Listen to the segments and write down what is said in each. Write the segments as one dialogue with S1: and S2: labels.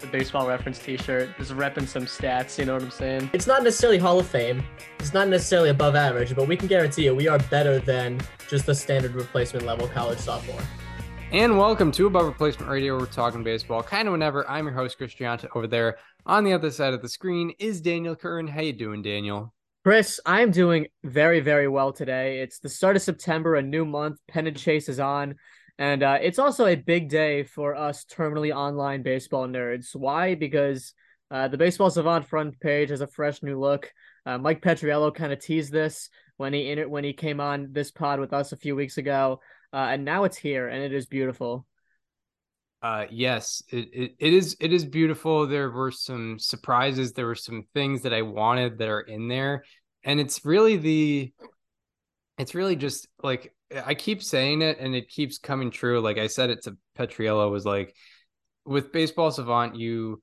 S1: the baseball reference T-shirt, just repping some stats. You know what I'm saying?
S2: It's not necessarily Hall of Fame. It's not necessarily above average, but we can guarantee you we are better than just the standard replacement level college sophomore.
S3: And welcome to Above Replacement Radio. We're talking baseball kind of whenever. I'm your host, Chris Gianta. Over there on the other side of the screen is Daniel Curran. How you doing, Daniel?
S1: Chris, I'm doing very, very well today. It's the start of September, a new month. Pennant Chase is on. And uh, it's also a big day for us terminally online baseball nerds. Why? Because uh, the Baseball Savant front page has a fresh new look. Uh, Mike Petriello kind of teased this when he when he came on this pod with us a few weeks ago, uh, and now it's here and it is beautiful.
S3: Uh, yes, it, it, it is it is beautiful. There were some surprises. There were some things that I wanted that are in there, and it's really the, it's really just like I keep saying it, and it keeps coming true. Like I said it to Petriello was like, with Baseball Savant, you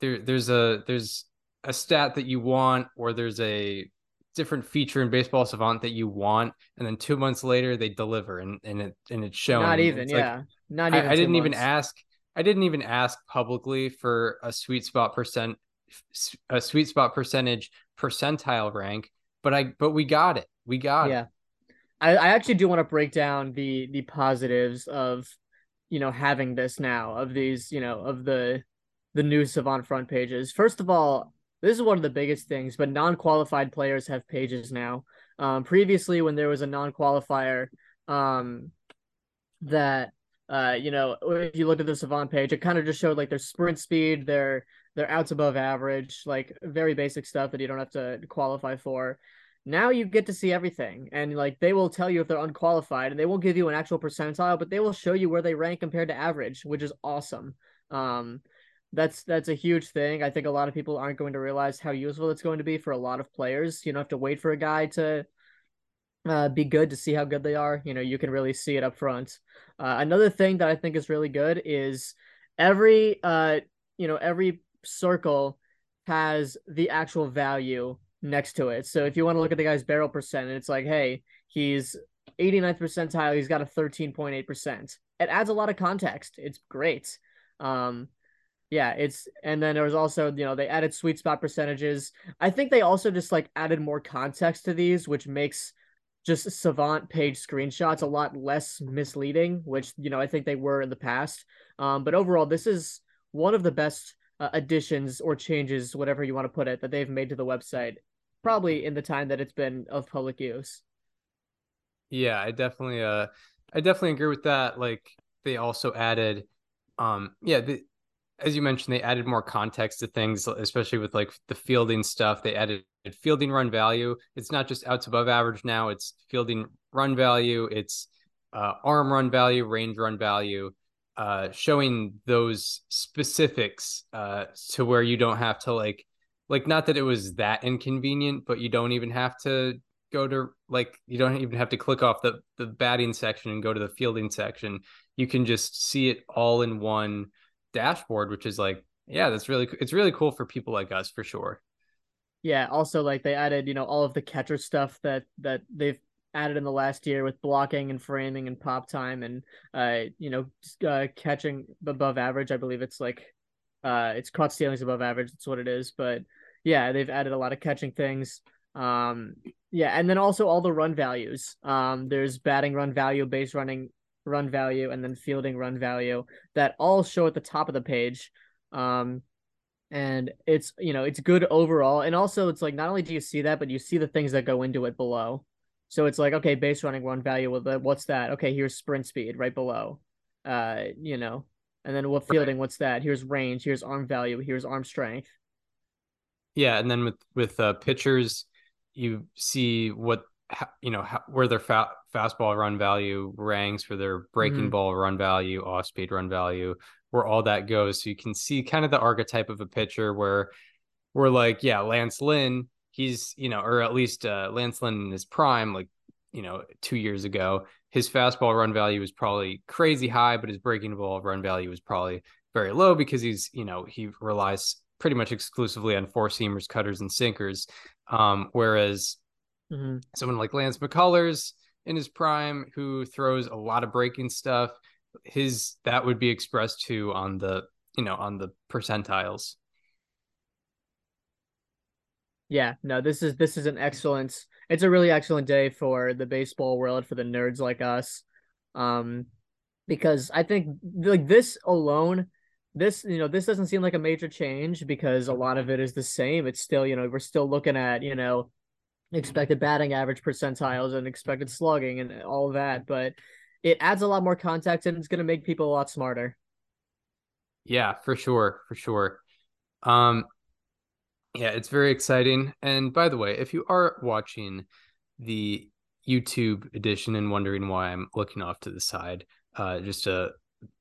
S3: there there's a there's a stat that you want, or there's a different feature in Baseball Savant that you want, and then two months later they deliver, and and it and it's shown.
S1: Not even,
S3: it's
S1: yeah,
S3: like,
S1: not even.
S3: I, I didn't
S1: months.
S3: even ask. I didn't even ask publicly for a sweet spot percent, a sweet spot percentage percentile rank, but I but we got it. We got it.
S1: yeah.
S3: it.
S1: I, I actually do want to break down the the positives of you know having this now of these you know of the the new savant front pages. First of all this is one of the biggest things but non-qualified players have pages now. Um previously when there was a non-qualifier um that uh you know if you look at the savant page it kind of just showed like their sprint speed their their outs above average like very basic stuff that you don't have to qualify for now you get to see everything and like they will tell you if they're unqualified and they won't give you an actual percentile but they will show you where they rank compared to average which is awesome. Um that's that's a huge thing. I think a lot of people aren't going to realize how useful it's going to be for a lot of players. You don't have to wait for a guy to uh, be good to see how good they are. You know you can really see it up front. Uh, another thing that i think is really good is every uh you know every circle has the actual value next to it. So if you want to look at the guy's barrel percent, and it's like, hey, he's 89th percentile, he's got a 13.8%. It adds a lot of context. It's great. Um, yeah, it's and then there was also, you know, they added sweet spot percentages. I think they also just like added more context to these, which makes just savant page screenshots a lot less misleading, which, you know, I think they were in the past. Um, but overall, this is one of the best uh, additions or changes, whatever you want to put it, that they've made to the website probably in the time that it's been of public use.
S3: Yeah, I definitely uh I definitely agree with that. Like they also added um yeah, the, as you mentioned they added more context to things especially with like the fielding stuff. They added fielding run value. It's not just outs above average now, it's fielding run value, it's uh arm run value, range run value. Uh, showing those specifics uh, to where you don't have to like like not that it was that inconvenient, but you don't even have to go to like you don't even have to click off the the batting section and go to the fielding section. You can just see it all in one dashboard, which is like yeah, that's really it's really cool for people like us for sure.
S1: Yeah, also like they added, you know, all of the catcher stuff that that they've added in the last year with blocking and framing and pop time and uh you know uh, catching above average. I believe it's like uh it's caught stealings above average. That's what it is, but yeah, they've added a lot of catching things. Um, yeah, and then also all the run values. Um, there's batting run value, base running run value, and then fielding run value that all show at the top of the page. Um, and it's you know it's good overall, and also it's like not only do you see that, but you see the things that go into it below. So it's like okay, base running run value. What's that? Okay, here's sprint speed right below. Uh, you know, and then what fielding? What's that? Here's range. Here's arm value. Here's arm strength.
S3: Yeah, and then with with uh, pitchers, you see what you know how, where their fa- fastball run value ranks for their breaking mm-hmm. ball run value, off speed run value, where all that goes. So you can see kind of the archetype of a pitcher where we're like, yeah, Lance Lynn, he's you know, or at least uh, Lance Lynn in his prime, like you know, two years ago, his fastball run value is probably crazy high, but his breaking ball run value is probably very low because he's, you know, he relies pretty much exclusively on four seamers, cutters, and sinkers. Um, whereas mm-hmm. someone like Lance McCullers in his prime, who throws a lot of breaking stuff, his that would be expressed to on the you know on the percentiles.
S1: Yeah, no, this is this is an excellent. It's a really excellent day for the baseball world for the nerds like us, um, because I think like this alone this you know this doesn't seem like a major change because a lot of it is the same. It's still you know we're still looking at you know expected batting average percentiles and expected slugging and all that but it adds a lot more context and it's going to make people a lot smarter.
S3: Yeah for sure for sure. Um yeah it's very exciting. And by the way if you are watching the youtube edition and wondering why i'm looking off to the side uh just a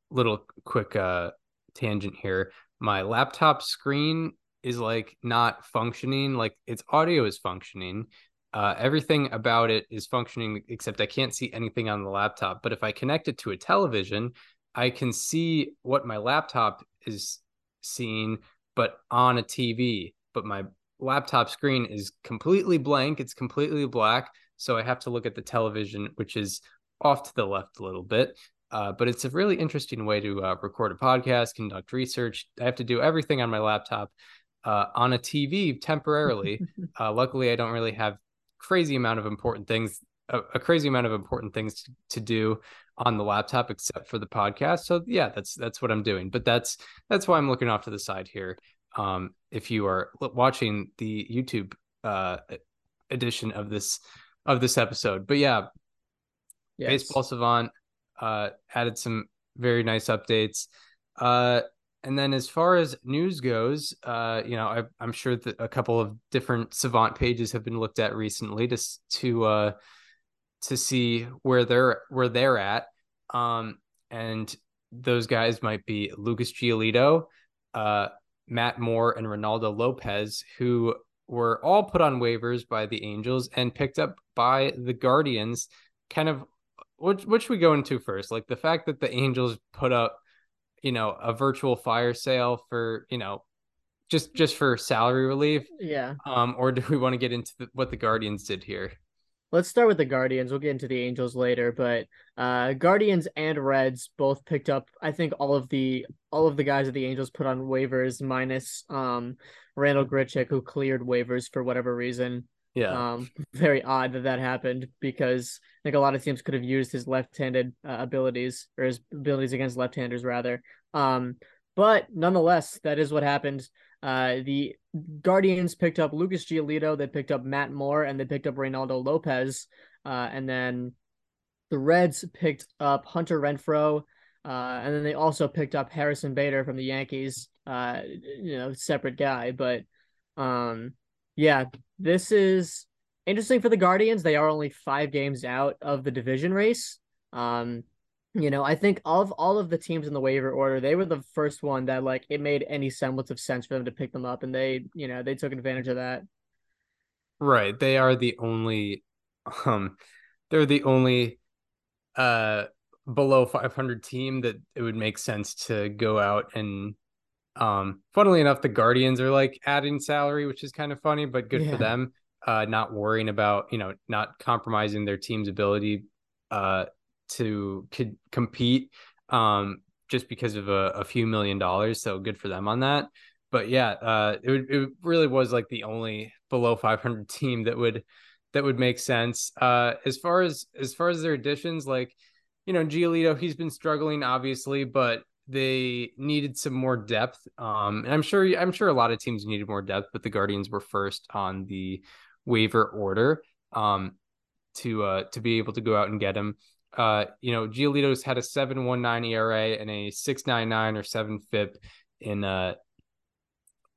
S3: little quick uh tangent here. My laptop screen is like not functioning. Like its audio is functioning. Uh, everything about it is functioning except I can't see anything on the laptop. But if I connect it to a television, I can see what my laptop is seeing, but on a TV. But my laptop screen is completely blank. It's completely black. So I have to look at the television, which is off to the left a little bit. Uh, but it's a really interesting way to uh, record a podcast, conduct research. I have to do everything on my laptop uh, on a TV temporarily. Uh, luckily, I don't really have crazy amount of important things, a, a crazy amount of important things to, to, do on the laptop, except for the podcast. So yeah, that's that's what I'm doing. But that's that's why I'm looking off to the side here. Um, if you are watching the YouTube uh, edition of this of this episode, but yeah, yes. baseball savant uh, added some very nice updates. Uh, and then as far as news goes, uh, you know, I, am sure that a couple of different Savant pages have been looked at recently to to uh, to see where they're where they're at. Um, and those guys might be Lucas Giolito, uh, Matt Moore, and Reynaldo Lopez, who were all put on waivers by the Angels and picked up by the Guardians, kind of which which we go into first? Like the fact that the Angels put up, you know, a virtual fire sale for you know, just just for salary relief.
S1: Yeah.
S3: Um, or do we want to get into the, what the Guardians did here?
S1: Let's start with the Guardians. We'll get into the Angels later, but uh, Guardians and Reds both picked up. I think all of the all of the guys that the Angels put on waivers, minus um, Randall Grichuk, who cleared waivers for whatever reason.
S3: Yeah.
S1: Um, very odd that that happened because I think a lot of teams could have used his left-handed uh, abilities or his abilities against left-handers rather. Um, but nonetheless, that is what happened. Uh, the Guardians picked up Lucas Giolito, they picked up Matt Moore, and they picked up Reynaldo Lopez. Uh, and then the Reds picked up Hunter Renfroe, uh, and then they also picked up Harrison Bader from the Yankees. Uh, you know, separate guy, but um, yeah, this is interesting for the Guardians. They are only five games out of the division race. Um, you know, I think of all of the teams in the waiver order, they were the first one that like it made any semblance of sense for them to pick them up, and they, you know, they took advantage of that.
S3: Right. They are the only, um, they're the only, uh, below 500 team that it would make sense to go out and um, funnily enough, the Guardians are like adding salary, which is kind of funny, but good yeah. for them. Uh, not worrying about you know not compromising their team's ability uh to could compete um just because of a, a few million dollars. So good for them on that. But yeah, uh, it it really was like the only below 500 team that would that would make sense. Uh, as far as as far as their additions, like you know, Giolito, he's been struggling obviously, but they needed some more depth. Um, and I'm sure I'm sure a lot of teams needed more depth, but the Guardians were first on the waiver order um, to uh, to be able to go out and get him. Uh, you know, Giolito's had a 7.19 ERA and a 6.99 or 7 FIP in uh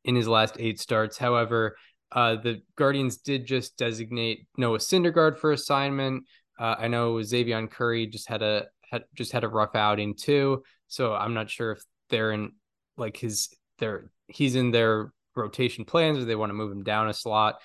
S3: in his last eight starts. However, uh, the Guardians did just designate Noah Syndergaard for assignment. Uh, I know Xzavion Curry just had a had just had a rough outing too. So I'm not sure if they're in like his they're he's in their rotation plans or they want to move him down a slot.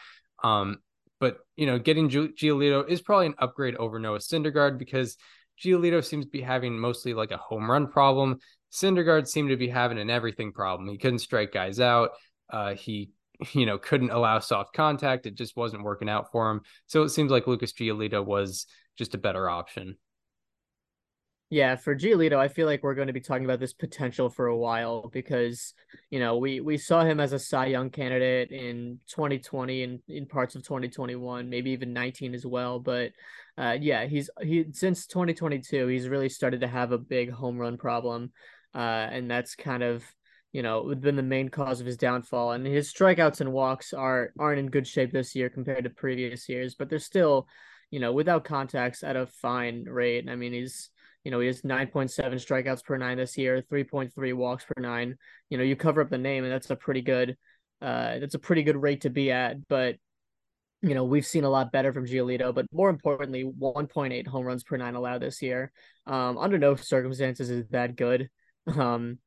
S3: Um, but you know, getting Giolito is probably an upgrade over Noah Syndergaard because Giolito seems to be having mostly like a home run problem. Syndergaard seemed to be having an everything problem. He couldn't strike guys out. Uh, he, you know, couldn't allow soft contact. It just wasn't working out for him. So it seems like Lucas Giolito was just a better option.
S1: Yeah, for Giolito, I feel like we're going to be talking about this potential for a while because, you know, we we saw him as a Cy Young candidate in 2020 and in parts of 2021, maybe even 19 as well. But uh, yeah, he's he since 2022, he's really started to have a big home run problem, uh, and that's kind of you know been the main cause of his downfall. And his strikeouts and walks are aren't in good shape this year compared to previous years, but they're still, you know, without contacts at a fine rate. I mean, he's you know, he has 9.7 strikeouts per nine this year, 3.3 walks per nine. You know, you cover up the name, and that's a pretty good, uh, that's a pretty good rate to be at. But you know, we've seen a lot better from Giolito, but more importantly, 1.8 home runs per nine allowed this year. Um, under no circumstances is that good. Um,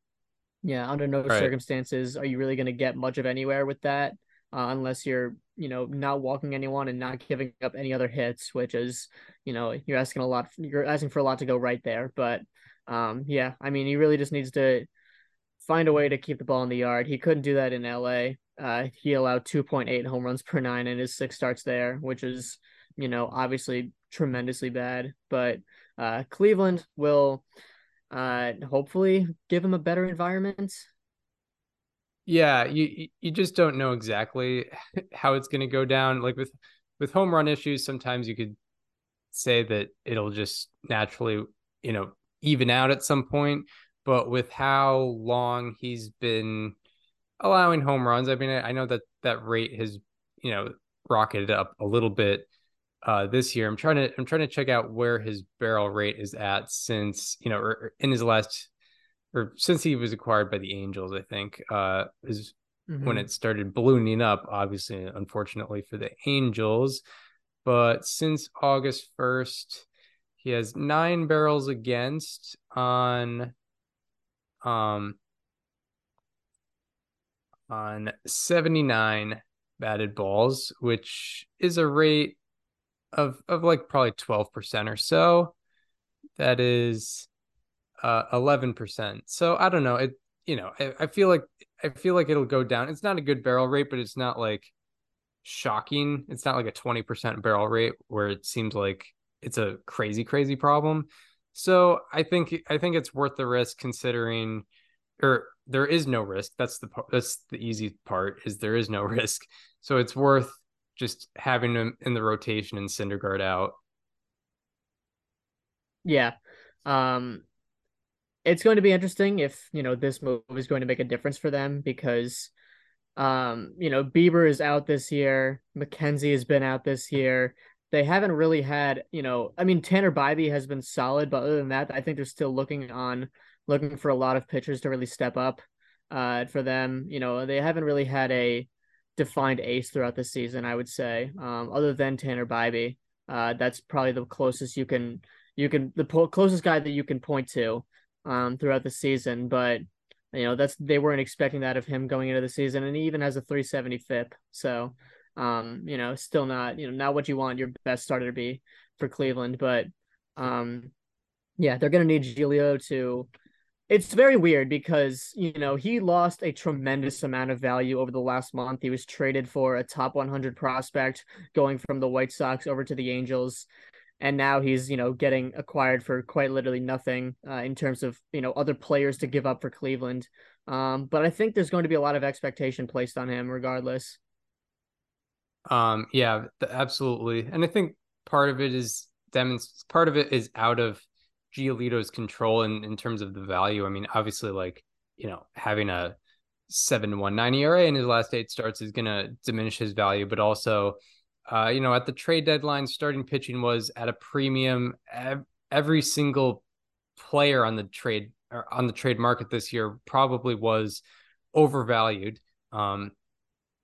S1: yeah, under no right. circumstances are you really going to get much of anywhere with that, uh, unless you're you know, not walking anyone and not giving up any other hits, which is, you know, you're asking a lot. You're asking for a lot to go right there. But, um, yeah, I mean, he really just needs to find a way to keep the ball in the yard. He couldn't do that in LA. Uh, he allowed 2.8 home runs per nine in his six starts there, which is, you know, obviously tremendously bad. But uh, Cleveland will uh, hopefully give him a better environment
S3: yeah you you just don't know exactly how it's going to go down like with with home run issues sometimes you could say that it'll just naturally you know even out at some point but with how long he's been allowing home runs i mean i know that that rate has you know rocketed up a little bit uh this year. I'm trying to i'm trying to check out where his barrel rate is at since you know er, in his last or since he was acquired by the Angels, I think, uh, is mm-hmm. when it started ballooning up. Obviously, unfortunately for the Angels, but since August first, he has nine barrels against on, um, on seventy nine batted balls, which is a rate of of like probably twelve percent or so. That is uh, 11%. So I don't know. It, you know, I, I feel like, I feel like it'll go down. It's not a good barrel rate, but it's not like shocking. It's not like a 20% barrel rate where it seems like it's a crazy, crazy problem. So I think, I think it's worth the risk considering, or there is no risk. That's the part, that's the easy part is there is no risk. So it's worth just having him in the rotation and Syndergaard out.
S1: Yeah. Um, it's going to be interesting if you know this move is going to make a difference for them because um you know Bieber is out this year, McKenzie has been out this year. They haven't really had, you know, I mean Tanner Bibee has been solid, but other than that, I think they're still looking on looking for a lot of pitchers to really step up uh for them. You know, they haven't really had a defined ace throughout the season, I would say. Um other than Tanner Bibee. Uh that's probably the closest you can you can the po- closest guy that you can point to um, throughout the season, but you know that's they weren't expecting that of him going into the season, and he even has a 370 FIP. So, um, you know, still not you know not what you want your best starter to be for Cleveland, but um, yeah, they're gonna need Giulio to. It's very weird because you know he lost a tremendous amount of value over the last month. He was traded for a top 100 prospect, going from the White Sox over to the Angels and now he's you know getting acquired for quite literally nothing uh, in terms of you know other players to give up for Cleveland. Um, but I think there's going to be a lot of expectation placed on him regardless.
S3: Um, yeah, absolutely, and I think part of it is demonst- part of it is out of Giolito's control in in terms of the value. I mean, obviously, like you know, having a seven one nine ERA in his last eight starts is going to diminish his value, but also uh, you know, at the trade deadline, starting pitching was at a premium. Every single player on the trade or on the trade market this year probably was overvalued. Um,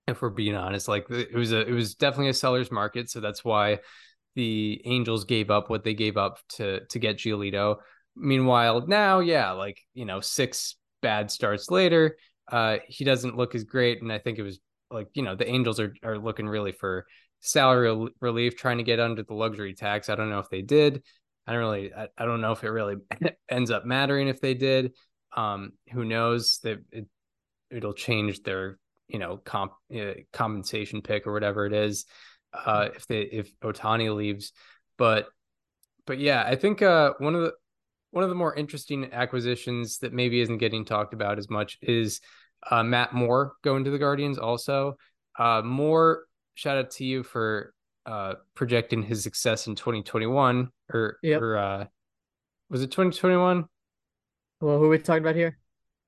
S3: if we're being honest, like it was a, it was definitely a seller's market. So that's why the Angels gave up what they gave up to to get Giolito. Meanwhile, now, yeah, like you know, six bad starts later, uh, he doesn't look as great. And I think it was like you know the Angels are are looking really for salary relief trying to get under the luxury tax. I don't know if they did. I don't really, I, I don't know if it really ends up mattering if they did. Um, who knows that it, it'll change their, you know, comp uh, compensation pick or whatever it is, uh, if they if Ohtani leaves. But, but yeah, I think uh one of the one of the more interesting acquisitions that maybe isn't getting talked about as much is uh, Matt Moore going to the Guardians. Also, uh, Moore, shout out to you for uh, projecting his success in 2021 or yep. or uh, was it 2021?
S1: Well, who are we talking about here?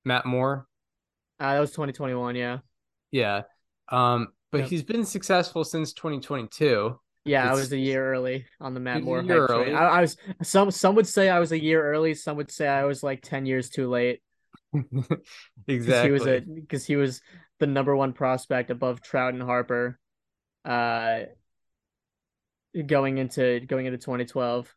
S3: Matt Moore.
S1: Uh, that was 2021. Yeah.
S3: Yeah. Um, but yep. he's been successful since 2022.
S1: Yeah, it's, I was a year early on the Matt Moore. Year early. I, I, was some some would say I was a year early. Some would say I was like 10 years too late.
S3: exactly.
S1: He was a because he was the number one prospect above Trout and Harper. Uh, going into going into 2012.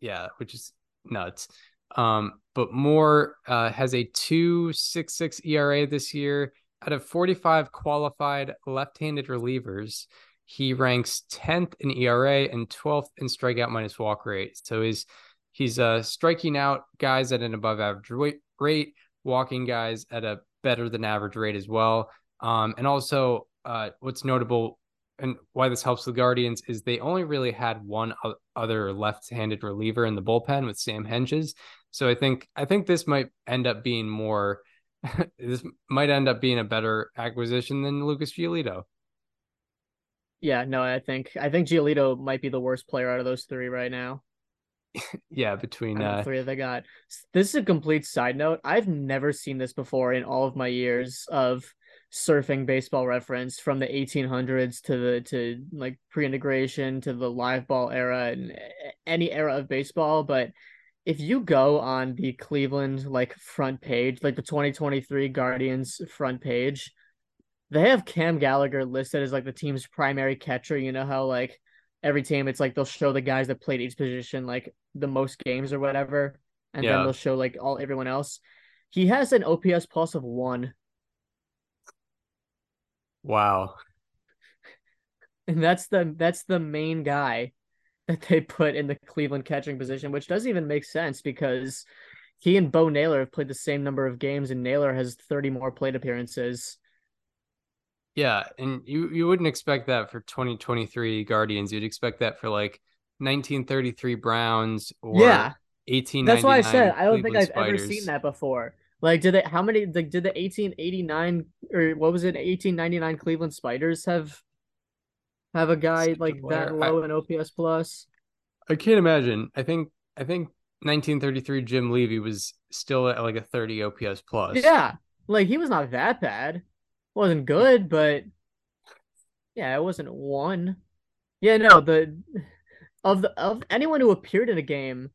S3: Yeah, which is nuts. Um, but Moore uh, has a 2.66 ERA this year out of 45 qualified left-handed relievers. He ranks 10th in ERA and 12th in strikeout minus walk rate. So he's he's uh, striking out guys at an above average rate, walking guys at a better than average rate as well. Um, and also, uh, what's notable and why this helps the Guardians is they only really had one other left-handed reliever in the bullpen with Sam Hentges. So I think I think this might end up being more this might end up being a better acquisition than Lucas Giolito.
S1: Yeah, no, I think I think Giolito might be the worst player out of those three right now.
S3: yeah, between uh...
S1: three they got. This is a complete side note. I've never seen this before in all of my years of surfing baseball reference from the 1800s to the to like pre-integration to the live ball era and any era of baseball. But if you go on the Cleveland like front page like the 2023 Guardians front page they have Cam Gallagher listed as like the team's primary catcher. You know how like every team it's like they'll show the guys that played each position like the most games or whatever and yeah. then they'll show like all everyone else. He has an OPS plus of 1
S3: Wow.
S1: And that's the that's the main guy that they put in the Cleveland catching position, which doesn't even make sense because he and Bo Naylor have played the same number of games, and Naylor has 30 more plate appearances.
S3: Yeah, and you you wouldn't expect that for 2023 Guardians. You'd expect that for like 1933 Browns or yeah. 18. That's why I said I don't think I've Spiders.
S1: ever seen that before. Like, did they? How many? Like, did the eighteen eighty nine or what was it? Eighteen ninety nine Cleveland Spiders have have a guy like that low I, in OPS plus?
S3: I can't imagine. I think I think 1933 Jim Levey was still at like a 30 OPS plus.
S1: Yeah, like he was not that bad. wasn't good, but yeah, it wasn't one. Yeah, no, the of the of anyone who appeared in a game,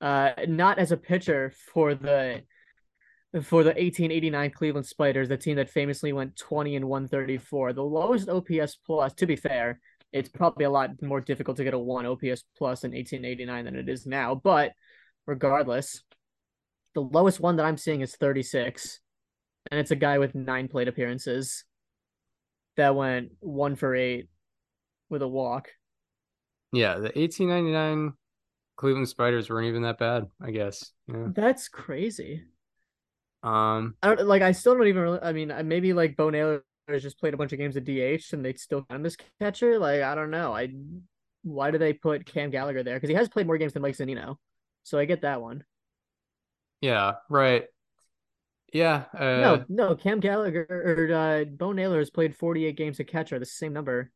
S1: uh, not as a pitcher for the for the 1889 Cleveland Spiders, the team that famously went 20 and 134. The lowest OPS plus, to be fair, it's probably a lot more difficult to get a one OPS plus in 1889 than it is now. But regardless, the lowest one that I'm seeing is 36. And it's a guy with nine plate appearances that went one for eight with a walk.
S3: Yeah, the 1899 Cleveland Spiders weren't even that bad, I guess. Yeah.
S1: That's crazy.
S3: Um,
S1: I don't like. I still don't even. Really, I mean, maybe like Bo Naylor has just played a bunch of games at DH and they still count him as catcher. Like, I don't know. I why do they put Cam Gallagher there? Because he has played more games than Mike Zunino, so I get that one.
S3: Yeah. Right. Yeah. Uh...
S1: No, no. Cam Gallagher or uh, Bo Naylor has played 48 games at catcher, the same number.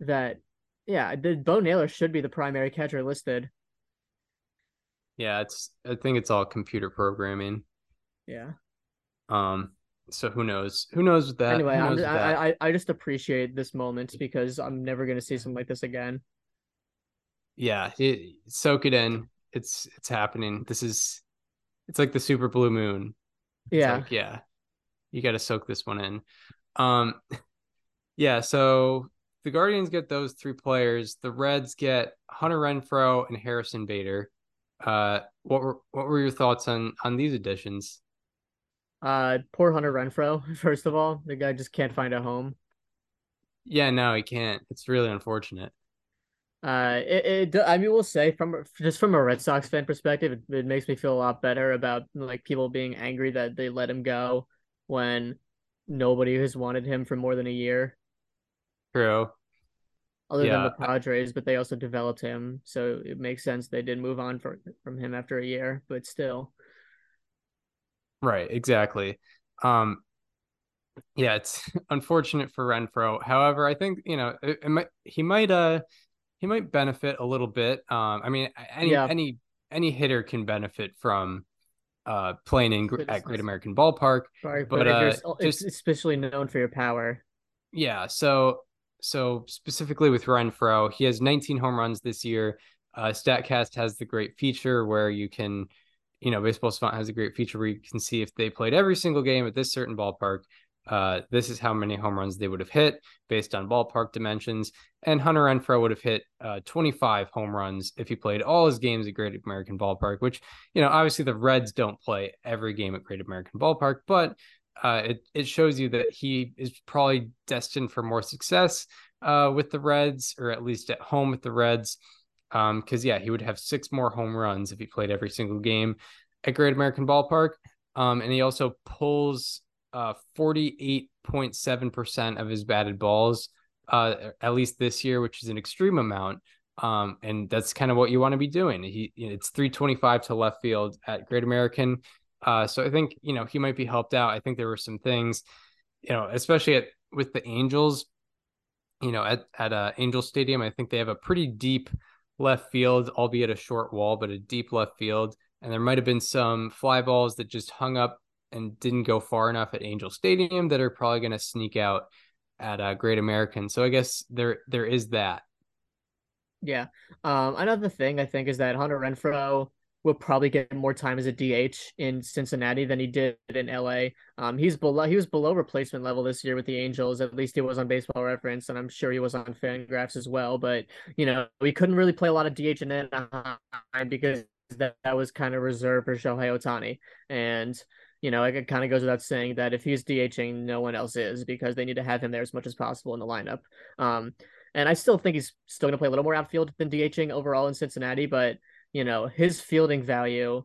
S1: That, yeah, the Bo Naylor should be the primary catcher listed.
S3: Yeah, it's. I think it's all computer programming.
S1: Yeah.
S3: Um. So who knows? Who knows with that?
S1: Anyway,
S3: knows
S1: just, I, I I just appreciate this moment because I'm never gonna see something like this again.
S3: Yeah, it, soak it in. It's it's happening. This is, it's like the super blue moon.
S1: It's yeah.
S3: Like, yeah. You got to soak this one in. Um. Yeah. So the Guardians get those three players. The Reds get Hunter Renfroe and Harrison Bader. Uh, what were what were your thoughts on on these additions?
S1: Uh, poor Hunter Renfroe. First of all, the guy just can't find a home.
S3: Yeah, no, he can't. It's really unfortunate.
S1: Uh, it, it I mean, we'll say from just from a Red Sox fan perspective, it, it makes me feel a lot better about like people being angry that they let him go when nobody has wanted him for more than a year.
S3: True.
S1: Other yeah. than the Padres, but they also developed him, so it makes sense they did move on for, from him after a year. But still,
S3: right? Exactly. Um, yeah, it's unfortunate for Renfroe. However, I think you know it, it might he might uh he might benefit a little bit. Um, I mean, any yeah. any any hitter can benefit from uh playing in at Great American Ballpark.
S1: Sorry, but, but uh, just especially known for your power.
S3: Yeah, so so specifically with Renfroe, he has 19 home runs this year. Uh, Statcast has the great feature where you can, you know, Baseball Savant has a great feature where you can see if they played every single game at this certain ballpark. Uh, this is how many home runs they would have hit based on ballpark dimensions. And Hunter Renfroe would have hit uh, 25 home runs if he played all his games at Great American Ballpark, which, you know, obviously the Reds don't play every game at Great American Ballpark, but uh, it, it shows you that he is probably destined for more success uh, with the Reds, or at least at home with the Reds. Because, um, yeah, he would have six more home runs if he played every single game at Great American Ballpark. Um, and he also pulls uh, 48.7% of his batted balls, uh, at least this year, which is an extreme amount. Um, and that's kind of what you want to be doing. He, it's 325 to left field at Great American. Uh, so I think, you know, he might be helped out. I think there were some things, you know, especially at, with the Angels, you know, at, at uh, Angel Stadium, I think they have a pretty deep left field, albeit a short wall, but a deep left field. And there might have been some fly balls that just hung up and didn't go far enough at Angel Stadium that are probably going to sneak out at uh, Great American. So I guess there there is that.
S1: Yeah. Um, another thing I think is that Hunter Renfroe will probably get more time as a DH in Cincinnati than he did in LA. Um, he's below he was below replacement level this year with the Angels. At least he was on Baseball Reference, and I'm sure he was on Fangraphs as well. But you know, we couldn't really play a lot of DH in Anaheim because that, that was kind of reserved for Shohei Ohtani. And you know, it kind of goes without saying that if he's DHing, no one else is because they need to have him there as much as possible in the lineup. Um, and I still think he's still going to play a little more outfield than DHing overall in Cincinnati, but you know, his fielding value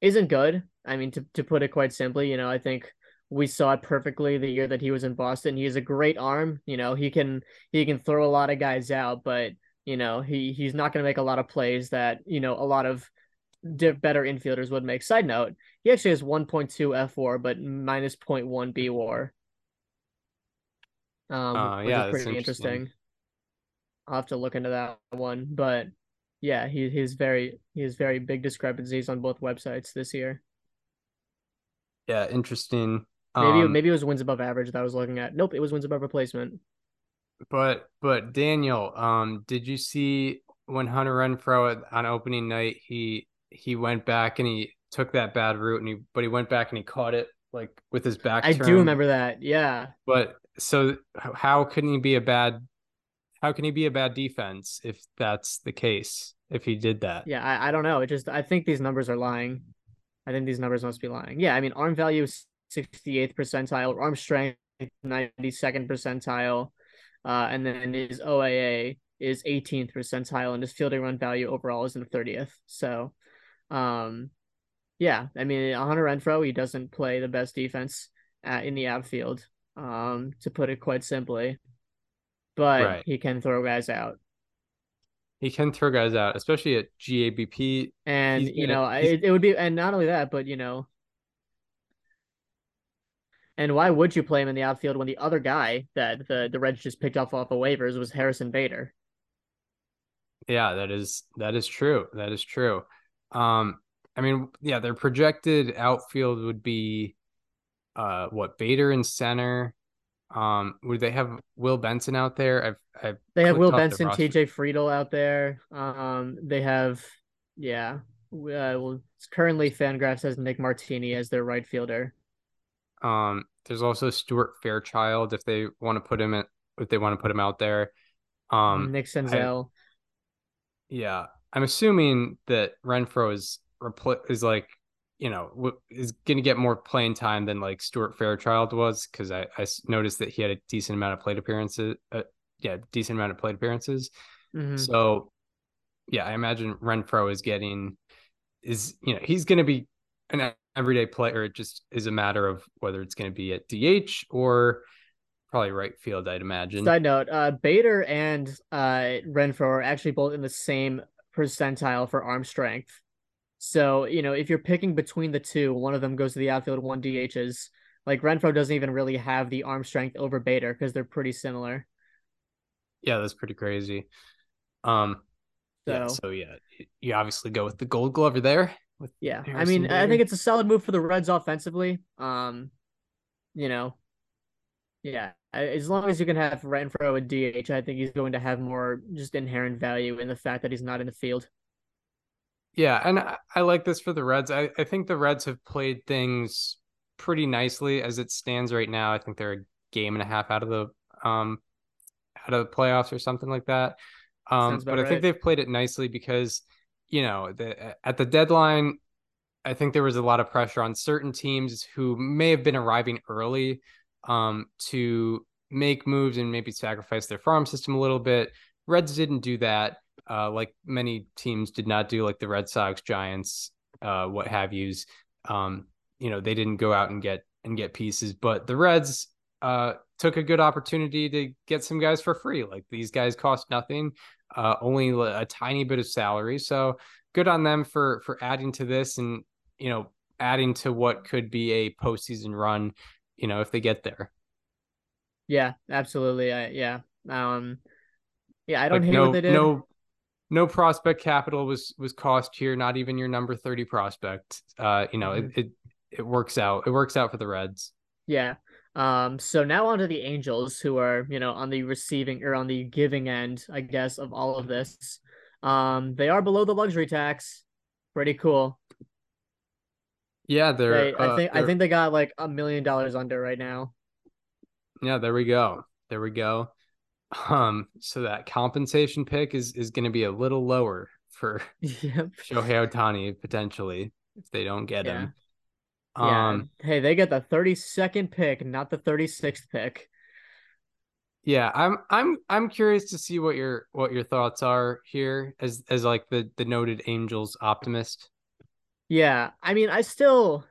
S1: isn't good. I mean, to to put it quite simply, you know, I think we saw it perfectly the year that he was in Boston. He has a great arm. You know, he can he can throw a lot of guys out, but you know, he he's not going to make a lot of plays that you know a lot of better infielders would make. Side note, he actually has 1.2 fWAR, but minus 0.1 BWAR. Um, uh, yeah, which is pretty interesting. interesting. I'll have to look into that one, but yeah, he he's very he has very big discrepancies on both websites this year.
S3: Yeah, interesting.
S1: Maybe um, maybe it was wins above average that I was looking at. Nope, it was wins above replacement.
S3: But but Daniel, um, did you see when Hunter Renfroe on opening night he he went back and he took that bad route and he but he went back and he caught it like with his back.
S1: I do remember that. Yeah.
S3: But so how couldn't he be a bad how can he be a bad defense if that's the case? If he did that?
S1: Yeah, I, I don't know. It just I think these numbers are lying. I think these numbers must be lying. Yeah, I mean arm value 68th percentile, arm strength 92nd percentile, uh, and then his OAA is 18th percentile, and his fielding run value overall is in the 30th. So um, yeah, I mean, Hunter Renfroe, he doesn't play the best defense at, in the outfield, um, to put it quite simply, but right. he can throw guys out.
S3: He can throw guys out, especially at GABP.
S1: And you know, it, it would be, and not only that, but you know, and why would you play him in the outfield when the other guy that the the Reds just picked off off of waivers was Harrison Bader?
S3: Yeah, that is that is true. That is true. Um, I mean, yeah, their projected outfield would be uh what Bader in center. Um, would they have Will Benson out there? I've, I've
S1: they have Will Benson, TJ Friedl out there. Um, they have, yeah. Uh, well, it's currently Fangraphs has Nick Martini as their right fielder.
S3: Um, there's also Stuart Fairchild if they want to put him in, if they want to put him out there. Um,
S1: Nick Senzel. I,
S3: yeah, I'm assuming that Renfroe is repl- is like you know is going to get more playing time than like Stuart Fairchild was because I, I noticed that he had a decent amount of plate appearances. Uh, yeah, decent amount of plate appearances. Mm-hmm. So yeah, I imagine Renfroe is getting is you know he's going to be an everyday player. It just is a matter of whether it's going to be at DH or probably right field. I'd imagine.
S1: Side note: uh, Bader and uh, Renfroe are actually both in the same percentile for arm strength. So you know if you're picking between the two, one of them goes to the outfield, one DHs. Like Renfroe doesn't even really have the arm strength over Bader because they're pretty similar.
S3: Yeah, that's pretty crazy. Um,
S1: So
S3: yeah, so yeah, you obviously go with the Gold Glover there. With
S1: yeah, I
S3: Harrison
S1: mean, I think it's a solid move for the Reds offensively. Um, you know, yeah, as long as you can have Renfroe and DH, I think he's going to have more just inherent value in the fact that he's not in the field.
S3: Yeah, and I, I like this for the Reds. I, I think the Reds have played things pretty nicely as it stands right now. I think they're a game and a half out of the um out of the playoffs or something like that. Um, but I think they've played it nicely because you know the, at the deadline, I think there was a lot of pressure on certain teams who may have been arriving early um, to make moves and maybe sacrifice their farm system a little bit. Reds didn't do that, uh, like many teams did not do, like the Red Sox, Giants, uh, what have yous. Um, you know, they didn't go out and get and get pieces, but the Reds uh, took a good opportunity to get some guys for free. Like these guys cost nothing, uh, only a tiny bit of salary. So good on them for for adding to this and you know adding to what could be a postseason run. You know, if they get there.
S1: Yeah, absolutely. I, yeah. Um, yeah, I don't
S3: like
S1: hate
S3: no
S1: what they did.
S3: no no prospect capital was was cost here. Not even your number thirty prospect. Uh, you know, it, it it works out. It works out for the Reds.
S1: Yeah. Um, so now on to the Angels, who are, you know, on the receiving or on the giving end, I guess, of all of this. Um, they are below the luxury tax. Pretty cool.
S3: Yeah, they're.
S1: They, I
S3: uh,
S1: think I
S3: they're-
S1: think they got like a million dollars under right now.
S3: Yeah, there we go. There we go. Um, so that compensation pick is is going to be a little lower for
S1: Yep.
S3: Shohei Ohtani potentially if they don't get
S1: Yeah.
S3: him.
S1: Yeah.
S3: Um,
S1: Hey, they get the 32nd pick, not the 36th pick.
S3: yeah, I'm I'm I'm curious to see what your what your thoughts are here as as like the the noted Angels optimist.
S1: Yeah, I mean, I still,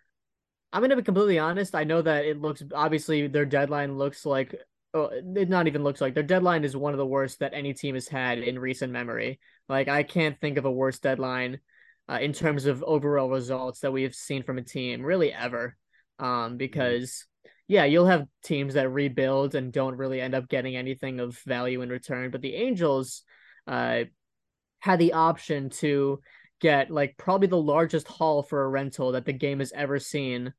S1: I'm gonna be completely honest. I know that it looks obviously their deadline looks like, oh, it not even looks like their deadline is one of the worst that any team has had in recent memory. Like I can't think of a worse deadline, uh, in terms of overall results that we have seen from a team really ever. Um, because yeah, you'll have teams that rebuild and don't really end up getting anything of value in return, but the Angels, uh, had the option to get like probably the largest haul for a rental that the game has ever seen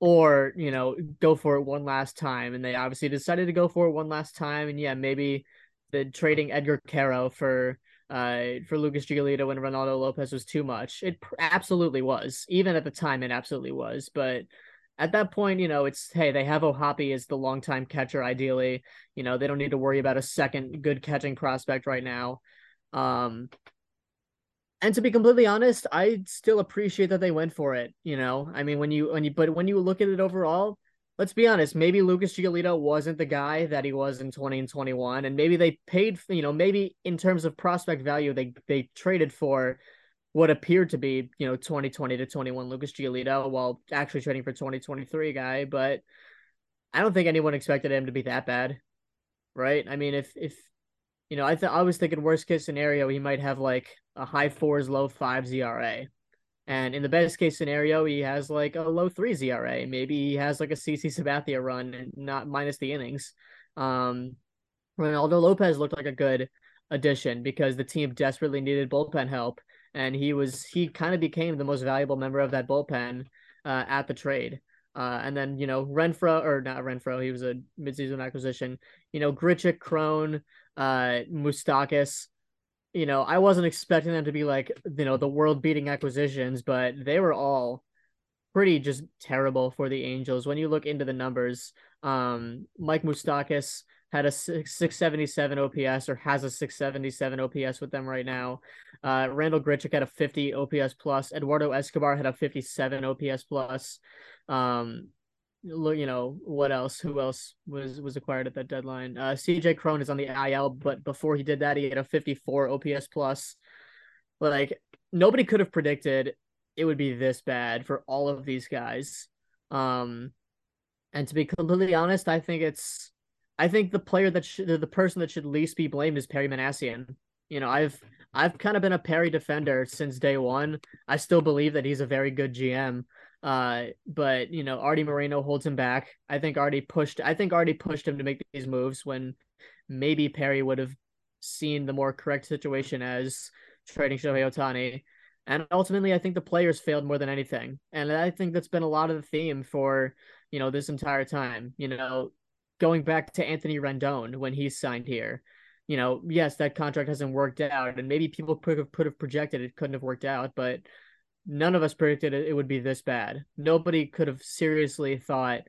S1: or you know go for it one last time and they obviously decided to go for it one last time and yeah maybe the trading Edgar Quero for uh for Lucas Giolito and Reynaldo Lopez was too much. It absolutely was. Even at the time it absolutely was but at that point you know it's hey they have O'Hoppe as the longtime catcher ideally. You know they don't need to worry about a second good catching prospect right now. Um and to be completely honest, I still appreciate that they went for it. You know, I mean, when you when you but when you look at it overall, let's be honest. Maybe Lucas Giolito wasn't the guy that he was in twenty and twenty one, and maybe they paid. You know, maybe in terms of prospect value, they they traded for what appeared to be you know twenty twenty to twenty one Lucas Giolito, while actually trading for twenty twenty three guy. But I don't think anyone expected him to be that bad, right? I mean, if if you know, I th- I was thinking worst case scenario, he might have like a high fours, low fives ERA. And in the best case scenario, he has like a low three ERA. Maybe he has like a CC Sabathia run and not minus the innings. Um, Reynaldo Lopez looked like a good addition because the team desperately needed bullpen help. And he was, he kind of became the most valuable member of that bullpen uh, at the trade. Uh, and then, you know, Renfroe, or not Renfroe, he was a midseason acquisition. You know, Grichuk, Cron, uh, Moustakas. You know, I wasn't expecting them to be like, you know, the world beating acquisitions, but they were all pretty just terrible for the Angels. When you look into the numbers, um, Mike Moustakas had a 677 OPS or has a 677 OPS with them right now. Uh, Randall Grichuk had a 50 OPS plus. Eduardo Escobar had a 57 OPS plus. Um, you know what else? Who else was was acquired at that deadline? Uh, CJ Cron is on the IL, but before he did that, he had a 54 OPS plus. Like nobody could have predicted it would be this bad for all of these guys. Um, and to be completely honest, I think it's, I think the player that should, the person that should least be blamed is Perry Minasian. You know, I've I've kind of been a Perry defender since day one. I still believe that he's a very good GM. Uh, but you know, Arte Moreno holds him back. I think Arte pushed. I think Arte pushed him to make these moves when maybe Perry would have seen the more correct situation as trading Shohei Ohtani. And ultimately, I think the players failed more than anything. And I think that's been a lot of the theme for, you know, this entire time. You know, going back to Anthony Rendon when he signed here. You know, yes, that contract hasn't worked out, and maybe people could have, could have projected it couldn't have worked out, but none of us predicted it, would be this bad. Nobody could have seriously thought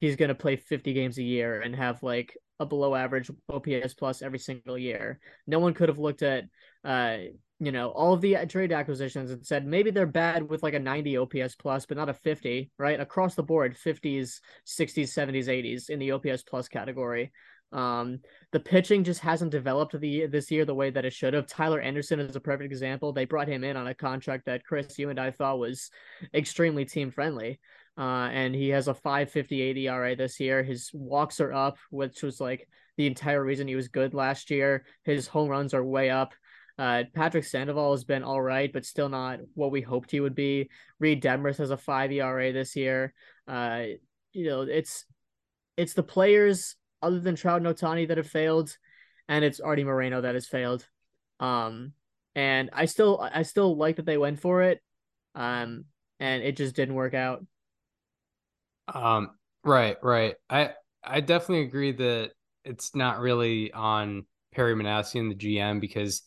S1: he's going to play 50 games a year and have like a below average OPS plus every single year. No one could have looked at, uh, you know, all of the trade acquisitions and said maybe they're bad with like a 90 OPS plus, but not a 50, right? Across the board, 50s, 60s, 70s, 80s in the OPS plus category. Um, the pitching just hasn't developed the this year the way that it should have. Tyler Anderson is a perfect example. They brought him in on a contract that Chris, you and I thought was extremely team friendly. Uh, and he has a 558 ERA this year. His walks are up, which was like the entire reason he was good last year. His home runs are way up. Uh, Patrick Sandoval has been all right, but still not what we hoped he would be. Reid Detmers has a five ERA this year. Uh, you know, it's it's the players other than Trout and Ohtani that have failed, and it's Artie Moreno that has failed. Um, and I still I still like that they went for it. Um, and it just didn't work out.
S3: Um, right, right. I I definitely agree that it's not really on Perry Minasian, the GM, because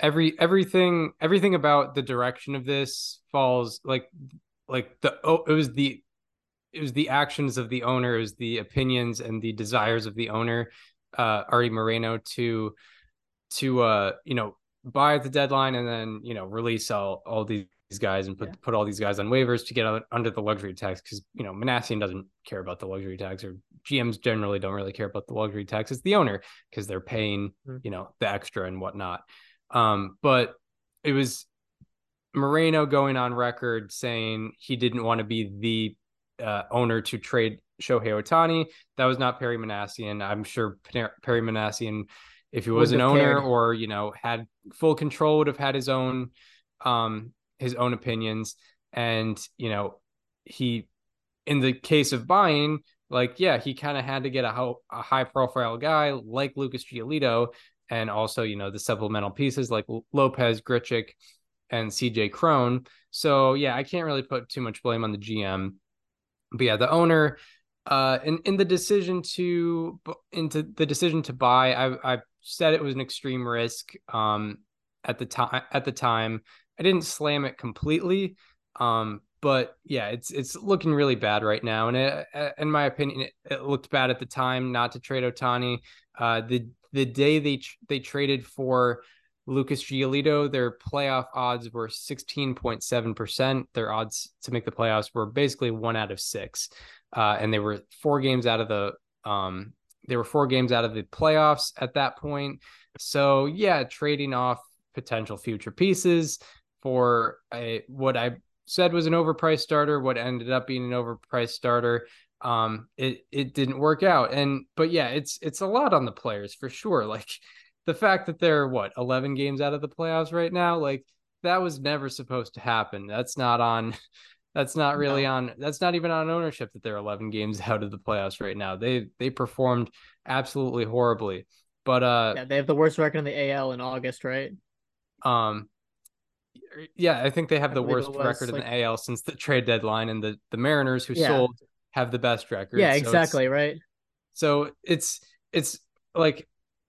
S3: every everything everything about the direction of this falls like like the oh it was the it was the actions of the owner, it was the opinions and the desires of the owner, uh Arte Moreno to to uh you know buy at the deadline and then you know release all all these guys and put yeah. put all these guys on waivers to get under the luxury tax because you know Minasian doesn't care about the luxury tax or GMs generally don't really care about the luxury tax. It's the owner because they're paying mm-hmm. you know the extra and whatnot. Um, but it was Moreno going on record saying he didn't want to be the uh, owner to trade Shohei Ohtani. That was not Perry Minasian. I'm sure Perry Minasian, if he was an owner cared. or you know had full control, would have had his own um his own opinions and you know he in the case of buying like yeah he kind of had to get a, ho- a high profile guy like lucas giolito and also you know the supplemental pieces like lopez grichuk and cj cron so yeah i can't really put too much blame on the gm but yeah the owner uh in, in the decision to into the decision to buy i i said it was an extreme risk um at the time at the time I didn't slam it completely. Um, but yeah, it's it's looking really bad right now. And it, uh, in my opinion, it, it, looked bad at the time not to trade Ohtani. Uh, the the day they they traded for Lucas Giolito, their playoff odds were 16.7%. Their odds to make the playoffs were basically one out of six. Uh, and they were four games out of the um, they were four games out of the playoffs at that point. So yeah, trading off potential future pieces for a what I said was an overpriced starter, what ended up being an overpriced starter. Um, it it didn't work out, and but yeah, it's it's a lot on the players for sure. Like the fact that they're what 11 games out of the playoffs right now, like that was never supposed to happen. That's not on. That's not really no. on. That's not even on ownership that they're 11 games out of the playoffs right now. They they performed absolutely horribly. But uh,
S1: yeah, they have the worst record in the AL in August, right?
S3: Um, yeah, I think they have I the worst record like... in the AL since the trade deadline, and the the Mariners who yeah. sold have the best record.
S1: Yeah, so exactly right.
S3: So it's it's like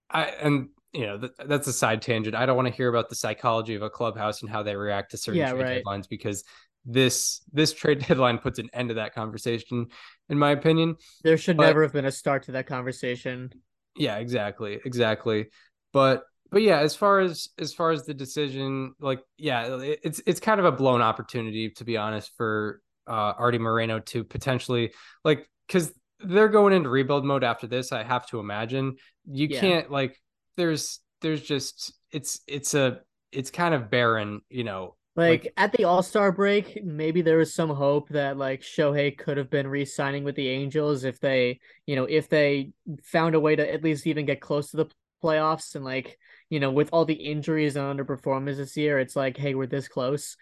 S3: I and you know th- that's a side tangent. I don't want to hear about the psychology of a clubhouse and how they react to certain yeah, trade right. deadlines because this this trade deadline puts an end to that conversation, in my opinion.
S1: There should but, never have been a start to that conversation.
S3: Yeah, exactly, exactly. But but yeah, as far as as far as the decision, like yeah, it's it's kind of a blown opportunity to be honest for uh Arte Moreno to potentially like because they're going into rebuild mode after this. I have to imagine you yeah. can't like there's there's just it's it's a it's kind of barren, you know.
S1: Like, like at the All Star break, maybe there was some hope that like Shohei could have been re-signing with the Angels if they, you know, if they found a way to at least even get close to the playoffs and like, you know, with all the injuries and underperformance this year, it's like, hey, we're this close.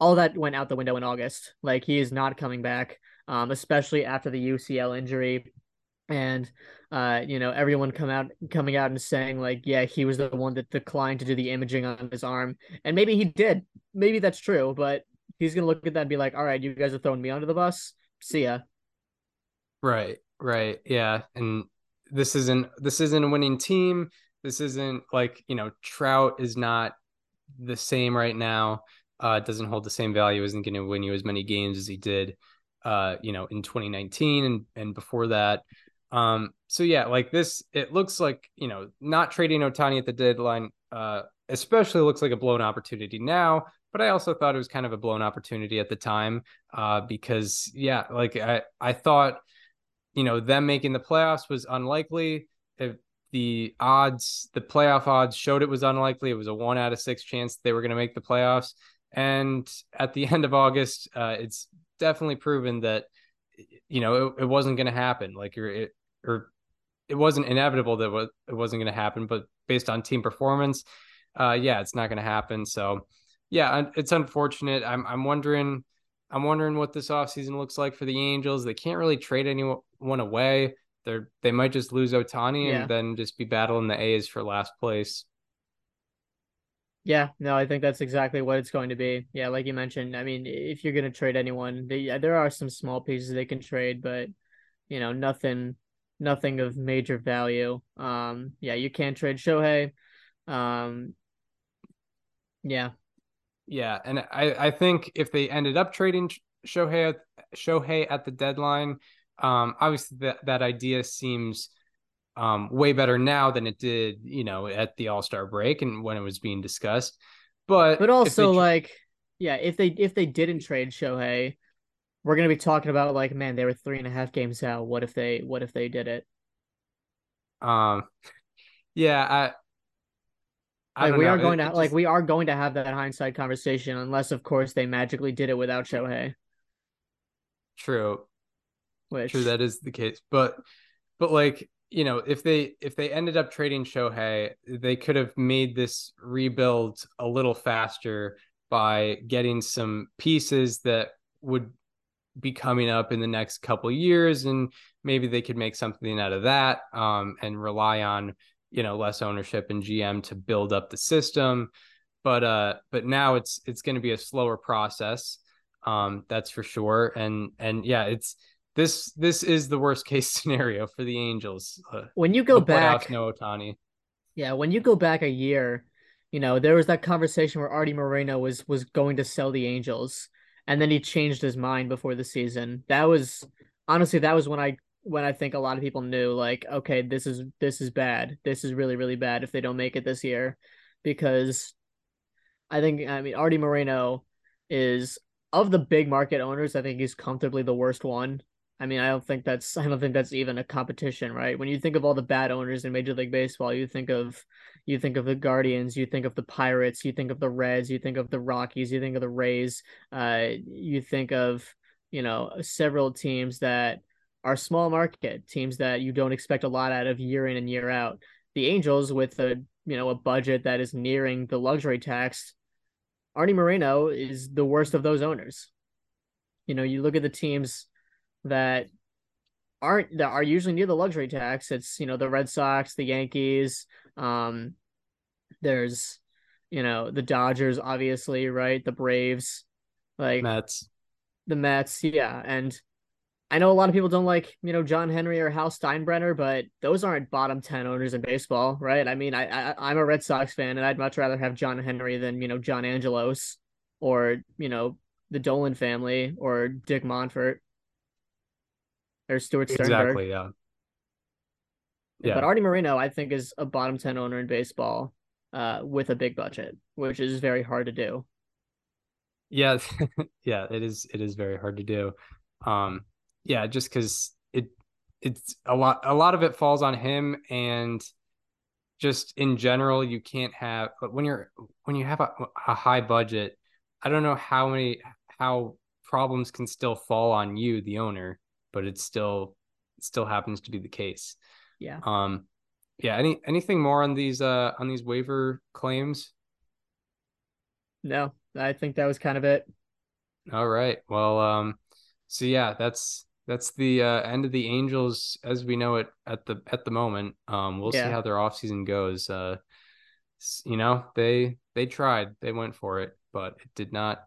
S1: All that went out the window in August. Like he is not coming back, um, especially after the UCL injury and uh you know everyone come out coming out and saying like yeah he was the one that declined to do the imaging on his arm and maybe he did maybe that's true but he's gonna look at that and be like all right you guys are throwing me under the bus. See ya.
S3: Right right yeah and this isn't this isn't a winning team. This isn't like you know trout is not the same right now. Uh doesn't hold the same value isn't going to win you as many games as he did uh you know in 2019 and and before that um, so yeah, like this, it looks like you know not trading Ohtani at the deadline, uh, especially looks like a blown opportunity now. But I also thought it was kind of a blown opportunity at the time, uh, because yeah, like I I thought, you know, them making the playoffs was unlikely. If the odds, the playoff odds showed it was unlikely. It was a one out of six chance they were going to make the playoffs. And at the end of August, uh, it's definitely proven that you know, it, it wasn't going to happen. Like you're, it, or it wasn't inevitable that it wasn't going to happen, but based on team performance, uh, yeah, it's not going to happen. So, yeah, it's unfortunate. I'm, I'm wondering, I'm wondering what this offseason looks like for the Angels. They can't really trade anyone away. They're, they might just lose Ohtani yeah. and then just be battling the A's for last place.
S1: Yeah, no, I think that's exactly what it's going to be. Yeah, like you mentioned, I mean, if you're going to trade anyone, they, yeah, there are some small pieces they can trade, but you know, nothing, nothing of major value. Um, yeah, you can't trade Shohei. Um, yeah,
S3: yeah, and I, I think if they ended up trading Shohei, Shohei at the deadline, um, obviously that that idea seems um, way better now than it did, you know, at the All Star break and when it was being discussed. But
S1: but also they... like, yeah, if they if they didn't trade Shohei, we're gonna be talking about like, man, they were three and a half games out. What if they what if they did it?
S3: Um, yeah, I.
S1: I like we know. are going it, to just... like we are going to have that hindsight conversation unless of course they magically did it without Shohei.
S3: True. Which True that is the case. But but like you know, if they if they ended up trading Shohei, they could have made this rebuild a little faster by getting some pieces that would be coming up in the next couple years and maybe they could make something out of that um, and rely on you know less ownership and gm to build up the system but uh but now it's it's going to be a slower process um that's for sure and and yeah it's this this is the worst case scenario for the Angels.
S1: Uh, when you go back,
S3: no Ohtani.
S1: Yeah, when you go back a year, you know there was that conversation where Arte Moreno was was going to sell the Angels, and then he changed his mind before the season. That was honestly that was when I when I think a lot of people knew like okay this is this is bad. This is really really bad if they don't make it this year, because I think I mean Arte Moreno is of the big market owners. I think he's comfortably the worst one I mean, I don't think that's I don't think that's even a competition, right? When you think of all the bad owners in Major League Baseball, you think of you think of the Guardians, you think of the Pirates, you think of the Reds, you think of the Rockies, you think of the Rays, uh, you think of you know several teams that are small market teams that you don't expect a lot out of year in and year out. The Angels, with a you know a budget that is nearing the luxury tax, Arte Moreno is the worst of those owners. You know, you look at the teams that aren't that are usually near the luxury tax. It's you know the Red Sox, the Yankees. Um, there's you know the Dodgers, obviously, right? The Braves, like
S3: Mets,
S1: the Mets, yeah. And I know a lot of people don't like you know John Henry or Hal Steinbrenner, but those aren't bottom ten owners in baseball, right? I mean, I, I I'm a Red Sox fan, and I'd much rather have John Henry than you know John Angelos or you know the Dolan family or Dick Monfort or Stuart Sternberg.
S3: Exactly. Yeah.
S1: Yeah. But Arte Moreno, I think, is a bottom ten owner in baseball, uh, with a big budget, which is very hard to do.
S3: Yeah, yeah, it is. It is very hard to do. Um, yeah, just because it it's a lot. A lot of it falls on him, and just in general, you can't have. But when you're when you have a, a high budget, I don't know how many how problems can still fall on you, the owner, but it still it still happens to be the case.
S1: Yeah.
S3: Um. Yeah. Any anything more on these uh on these waiver claims?
S1: No, I think that was kind of it.
S3: All right. Well, um, so yeah, that's that's the uh, end of the Angels as we know it at the at the moment. Um, we'll
S1: Yeah.
S3: see how their offseason goes. Uh, you know, they they tried, they went for it, but it did not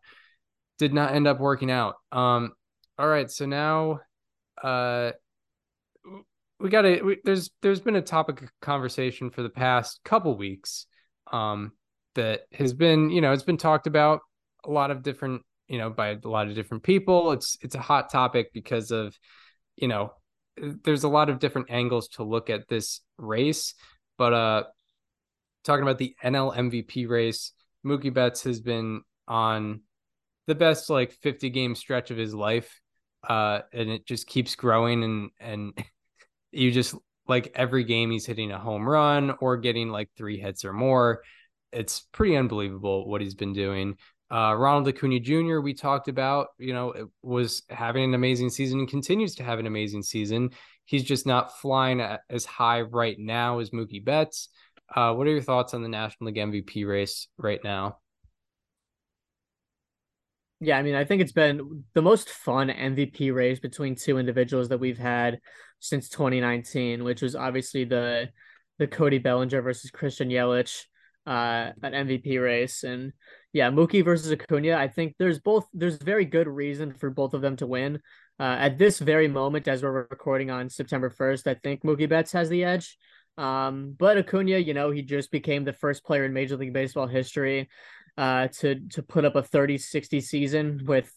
S3: did not end up working out. Um, all right, so now, uh, we got to. There's there's been a topic of conversation for the past couple weeks, um, that has been you know it's been talked about a lot of different you know by a lot of different people. It's it's a hot topic because of you know there's a lot of different angles to look at this race, but uh, talking about the NL MVP race, Mookie Betts has been on the best like 50 game stretch of his life uh and it just keeps growing and and you just like every game he's hitting a home run or getting like three hits or more it's pretty unbelievable what he's been doing. Uh Ronald Acuna Jr. we talked about you know it was having an amazing season and continues to have an amazing season. He's just not flying as high right now as Mookie Betts. Uh what are your thoughts on the National League MVP race right now
S1: Yeah, I mean, I think it's been the most fun MVP race between two individuals that we've had since 2019, which was obviously the the Cody Bellinger versus Christian Yelich uh an MVP race. And yeah, Mookie versus Acuna, I think there's both there's very good reason for both of them to win. Uh, at this very moment, as we're recording on September 1st, I think Mookie Betts has the edge. Um, but Acuna, you know, he just became the first player in Major League Baseball history uh, to to put up a 30-60 season with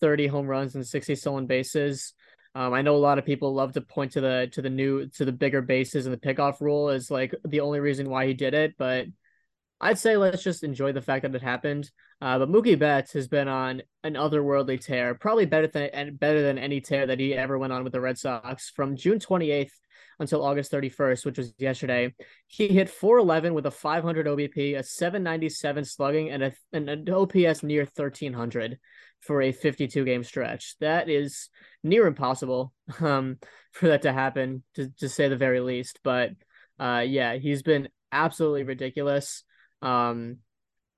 S1: 30 home runs and 60 stolen bases. Um, I know a lot of people love to point to the to the new to the bigger bases and the pickoff rule is like the only reason why he did it, but I'd say let's just enjoy the fact that it happened. Uh, but Mookie Betts has been on an otherworldly tear, probably better than better than any tear that he ever went on with the Red Sox from June 28th until August 31st, which was yesterday. He hit 411 with a 500 OBP, a 797 slugging, and a and an OPS near 1300 for a 52 game stretch. That is near impossible um, for that to happen, to, to say the very least. But uh, yeah, he's been absolutely ridiculous. Um,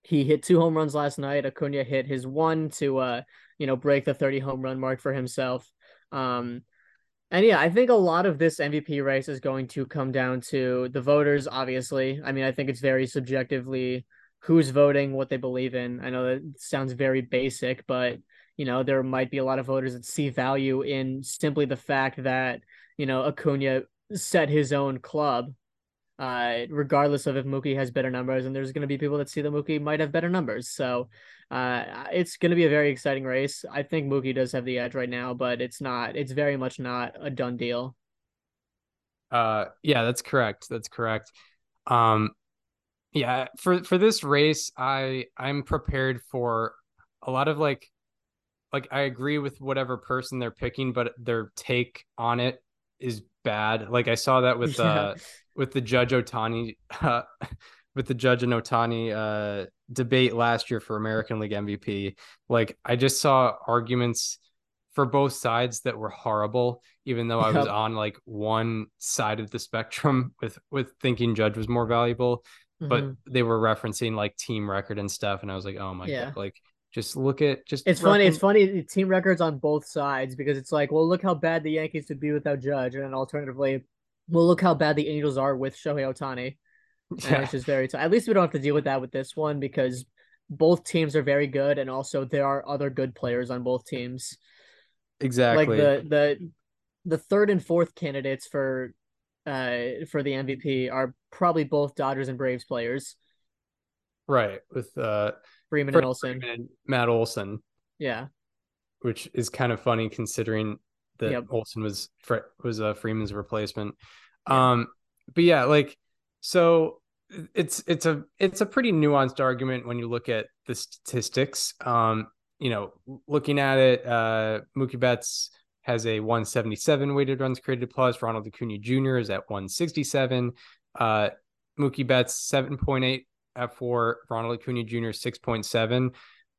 S1: he hit two home runs last night. Acuna hit his one to uh, you know, break the 30 home run mark for himself. Um, and yeah, I think a lot of this MVP race is going to come down to the voters, obviously. I mean, I think it's very subjectively who's voting, what they believe in. I know that sounds very basic, but you know, there might be a lot of voters that see value in simply the fact that, you know, Acuna set his own club uh, regardless of if Mookie has better numbers, and there's going to be people that see that Mookie might have better numbers. So uh, it's going to be a very exciting race. I think Mookie does have the edge right now, but it's not. It's very much not a done deal.
S3: Uh, yeah, that's correct. That's correct. Um, yeah, for for this race, I I'm prepared for a lot of like, like I agree with whatever person they're picking, but their take on it is bad. Like I saw that with
S1: Yeah.
S3: uh with the Judge Ohtani, uh, with the Judge and Ohtani uh debate last year for American League MVP. Like I just saw arguments for both sides that were horrible, even though I was on like one side of the spectrum with with thinking Judge was more valuable, but
S1: Mhm.
S3: they were referencing like team record and stuff, and I was like, oh my
S1: Yeah.
S3: god, like just look at just
S1: It's funny. It's funny. Team records on both sides because it's like, well, look how bad the Yankees would be without Judge, and then alternatively, well, look how bad the Angels are with Shohei Ohtani.
S3: Yeah.
S1: it's just very. T- At least we don't have to deal with that with this one because both teams are very good, and also there are other good players on both teams.
S3: exactly.
S1: Like the the the third and fourth candidates for uh for the MVP are probably both Dodgers and Braves players,
S3: right with uh
S1: Freeman and Olson.
S3: Freeman and Matt Olson,
S1: Yeah,
S3: which is kind of funny considering that
S1: Yep.
S3: Olson was was uh, Freeman's replacement. Um, but yeah, like so it's it's a it's a pretty nuanced argument when you look at the statistics. Um, you know, looking at it, uh, Mookie Betts has a 177 weighted runs created plus. Ronald Acuna Jr. is at 167. Uh, Mookie Betts 7.8 fWAR, Ronald Acuna Jr. 6.7.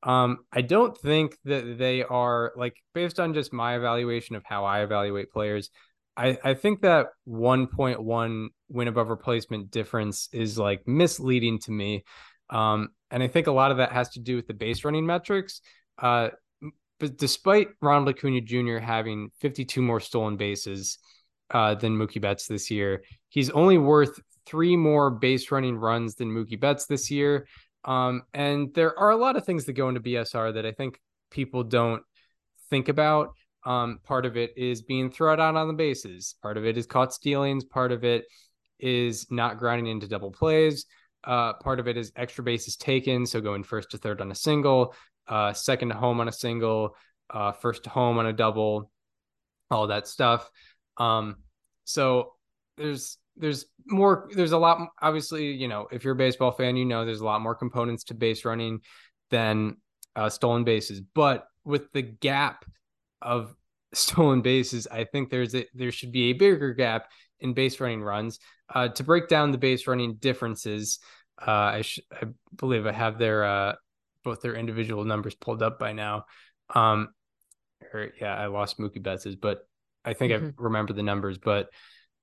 S3: Um, I don't think that they are like based on just my evaluation of how I evaluate players. I, I think that 1.1 win above replacement difference is like misleading to me. Um, and I think a lot of that has to do with the base running metrics. Uh, but despite Ronald Acuna Jr. having 52 more stolen bases uh, than Mookie Betts this year, he's only worth three more base running runs than Mookie Betts this year. Um, and there are a lot of things that go into BSR that I think people don't think about. Um, part of it is being thrown out on the bases. Part of it is caught stealings. Part of it is not grounding into double plays. Uh, part of it is extra bases taken, so going first to third on a single, uh, second to home on a single, uh, first to home on a double, all that stuff. Um, so there's there's more there's a lot obviously you know if you're a baseball fan you know there's a lot more components to base running than uh, stolen bases. But with the gap of stolen bases i think there's a, there should be a bigger gap in base running runs. Uh, to break down the base running differences uh, I, sh- I believe i have their uh, both their individual numbers pulled up by now. Um or yeah i lost mookie betts's but i think mm-hmm. i remember the numbers. But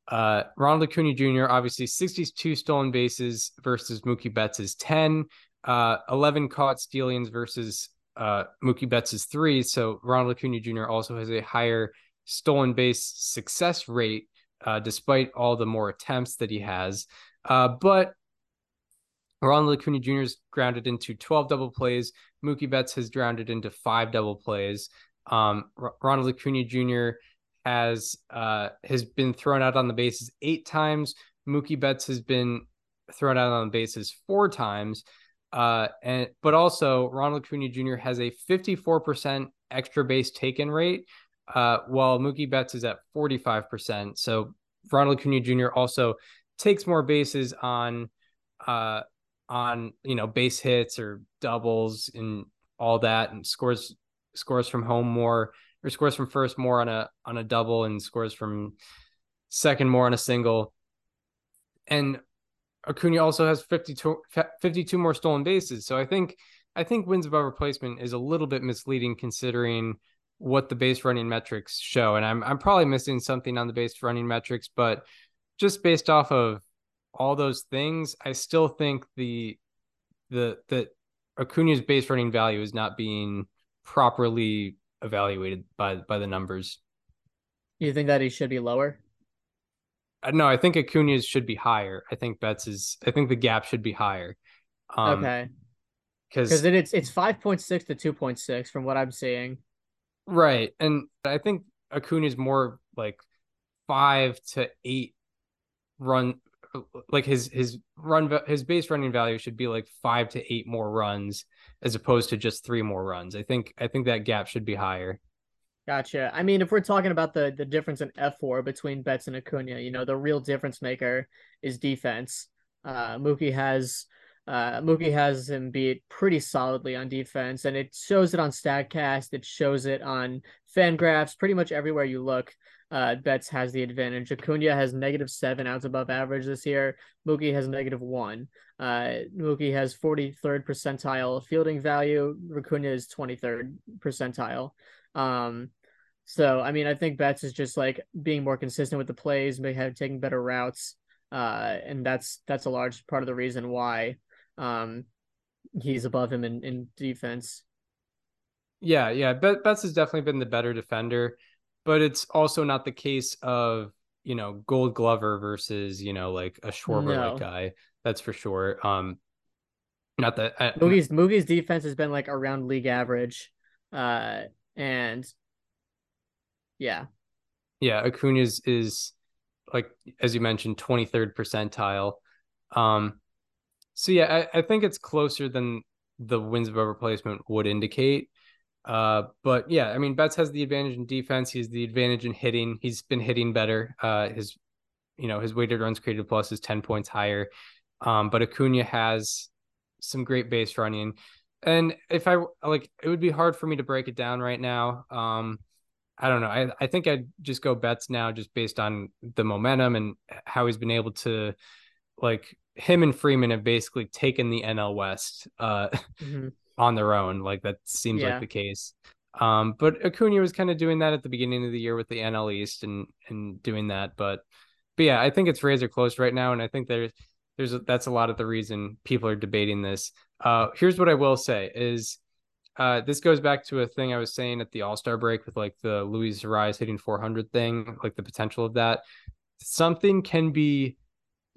S3: uh, Ronald Acuna Jr. obviously 62 stolen bases versus Mookie Betts' 10, uh, 11 caught stealings versus uh, Mookie Betts' three. So Ronald Acuna Jr. also has a higher stolen base success rate, uh, despite all the more attempts that he has. Uh, but Ronald Acuna Jr. is grounded into 12 double plays. Mookie Betts has grounded into five double plays. Um, R- Ronald Acuna Jr has uh, has been thrown out on the bases eight times. Mookie Betts has been thrown out on the bases four times. Uh, and but also Ronald Acuna Jr. has a 54% extra base taken rate, uh, while Mookie Betts is at 45%. So Ronald Acuna Jr. also takes more bases on uh on you know base hits or doubles and all that and scores scores from home more or scores from first more on a on a double and scores from second more on a single. And Acuna also has 52, 52 more stolen bases. So I think I think wins above replacement is a little bit misleading considering what the base running metrics show. And I'm I'm probably missing something on the base running metrics, but just based off of all those things, I still think the the the Acuna's base running value is not being properly evaluated by by the numbers.
S1: You think that he should be lower?
S3: Uh, no, I think Acuna's should be higher. I think Betts is. I think the gap should be higher.
S1: Um, okay. Because it's it's five point six to two point six from what I'm seeing.
S3: Right, and I think Acuna's more like five to eight run like his his run his base running value should be like five to eight more runs as opposed to just three more runs. I think I think that gap should be higher.
S1: Gotcha. I mean, if we're talking about the the difference in fWAR between Betts and Acuna, you know, the real difference maker is defense. Uh, Mookie has uh, Mookie has him beat pretty solidly on defense, and it shows it on Statcast. It shows it on Fangraphs. Pretty much everywhere you look, uh, Betts has the advantage. Acuna has negative seven outs above average this year. Mookie has negative one. Uh, Mookie has 43rd percentile fielding value. Acuna is 23rd percentile. Um, so I mean, I think Betts is just like being more consistent with the plays, may have taking better routes, uh, and that's that's a large part of the reason why um, he's above him in, in defense.
S3: Yeah, yeah. But Betts has definitely been the better defender, but it's also not the case of, you know, gold glover versus, you know, like a Schwarber no. guy. That's for sure. Um not that uh,
S1: Mookie's Mookie's defense has been like around league average. Uh and yeah.
S3: Yeah, Acuna's is like as you mentioned, 23rd percentile. Um so yeah, I, I think it's closer than the wins above replacement would indicate. Uh, but yeah, I mean, Betts has the advantage in defense. He's the advantage in hitting. He's been hitting better. Uh, his, you know, his weighted runs created plus is 10 points higher. Um, but Acuna has some great base running. And if I like, it would be hard for me to break it down right now. Um, I don't know. I, I think I'd just go Betts now just based on the momentum and how he's been able to like him and Freeman have basically taken the NL West uh, mm-hmm. On their own. Like that seems yeah. like the case. Um, but Acuna was kind of doing that at the beginning of the year with the NL East and and doing that. But but yeah, I think it's razor close right now, and I think there's there's a, that's a lot of the reason people are debating this. Uh, here's what I will say is. Uh, this goes back to a thing I was saying at the All Star break with like the Luis Arraez hitting 400 thing, like the potential of that. Something can be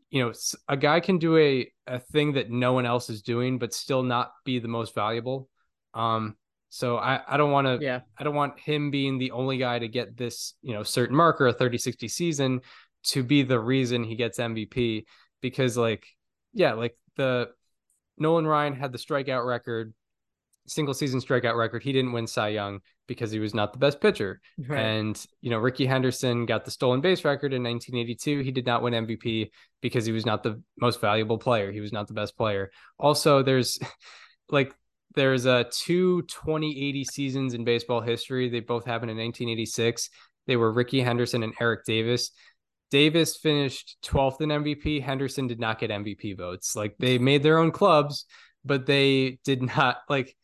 S3: you know a guy can do a a thing that no one else is doing but still not be the most valuable. Um so i i don't want to
S1: yeah.
S3: I don't want him being the only guy to get this you know certain marker a 30 60 season to be the reason he gets mvp because like yeah like the nolan ryan had the strikeout record single season strikeout record he didn't win cy young because he was not the best pitcher. Right. And, you know, Rickey Henderson got the stolen base record in 1982. He did not win MVP because he was not the most valuable player. He was not the best player. Also, there's like, there's a two 2080 seasons in baseball history. They both happened in 1986. They were Rickey Henderson and Eric Davis. Davis finished 12th in MVP. Henderson did not get MVP votes. Like they made their own clubs, but they did not like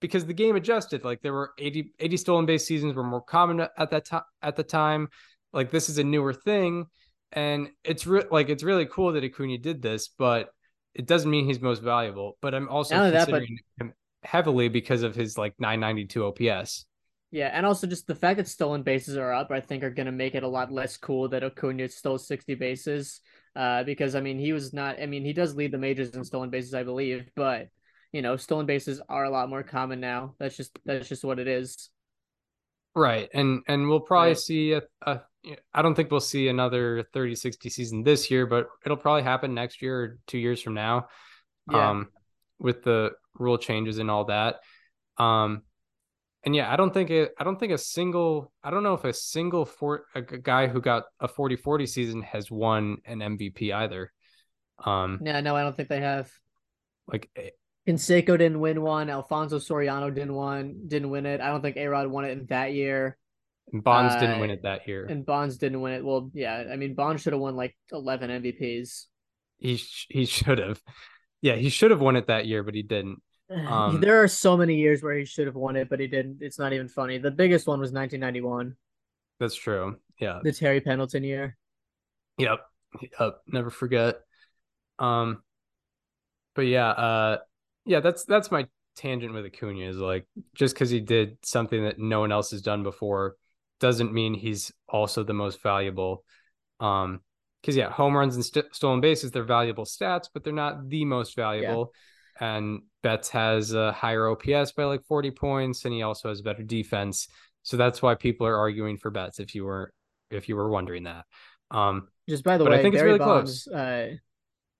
S3: because the game adjusted. Like there were 80, 80 stolen base seasons were more common at that time. At the time, like this is a newer thing, and it's re- like it's really cool that Acuna did this, but it doesn't mean he's most valuable. But I'm also considering that, but... him heavily because of his like 992 OPS.
S1: Yeah, and also just the fact that stolen bases are up, I think, are going to make it a lot less cool that Acuna stole 60 bases. Uh, because I mean, he was not. I mean, he does lead the majors in stolen bases, I believe, but you know, stolen bases are a lot more common now. That's just that's just what it is.
S3: Right. And and we'll probably right. see a, a I don't think we'll see another 30 60 season this year, but it'll probably happen next year or 2 years from now. Yeah. Um with the rule changes and all that. Um and yeah, I don't think it I don't think a single I don't know if a single for a guy who got a 40-40 season has won an MVP either. Um
S1: Yeah, no, I don't think they have.
S3: Like
S1: Canseco didn't win one. Alfonso Soriano didn't win didn't win it. I don't think Arod won it in that year.
S3: And Bonds uh, didn't win it that year.
S1: And Bonds didn't win it. Well, yeah, I mean Bonds should have won like eleven MVPs.
S3: He sh- he should have. Yeah, he should have won it that year, but he didn't.
S1: Um, there are so many years where he should have won it, but he didn't. It's not even funny. The biggest one was 1991.
S3: That's true. Yeah.
S1: The Terry Pendleton year.
S3: Yep. Yep. Never forget. Um, but yeah, uh, yeah, that's that's my tangent with Acuna is like just because he did something that no one else has done before doesn't mean he's also the most valuable. Um, because yeah, home runs and st- stolen bases they're valuable stats, but they're not the most valuable. Yeah. And Betts has a higher OPS by like 40 points, and he also has better defense. So that's why people are arguing for Betts. If you were if you were wondering that, um,
S1: just by the way, I think Barry it's really Bonds, close. Uh,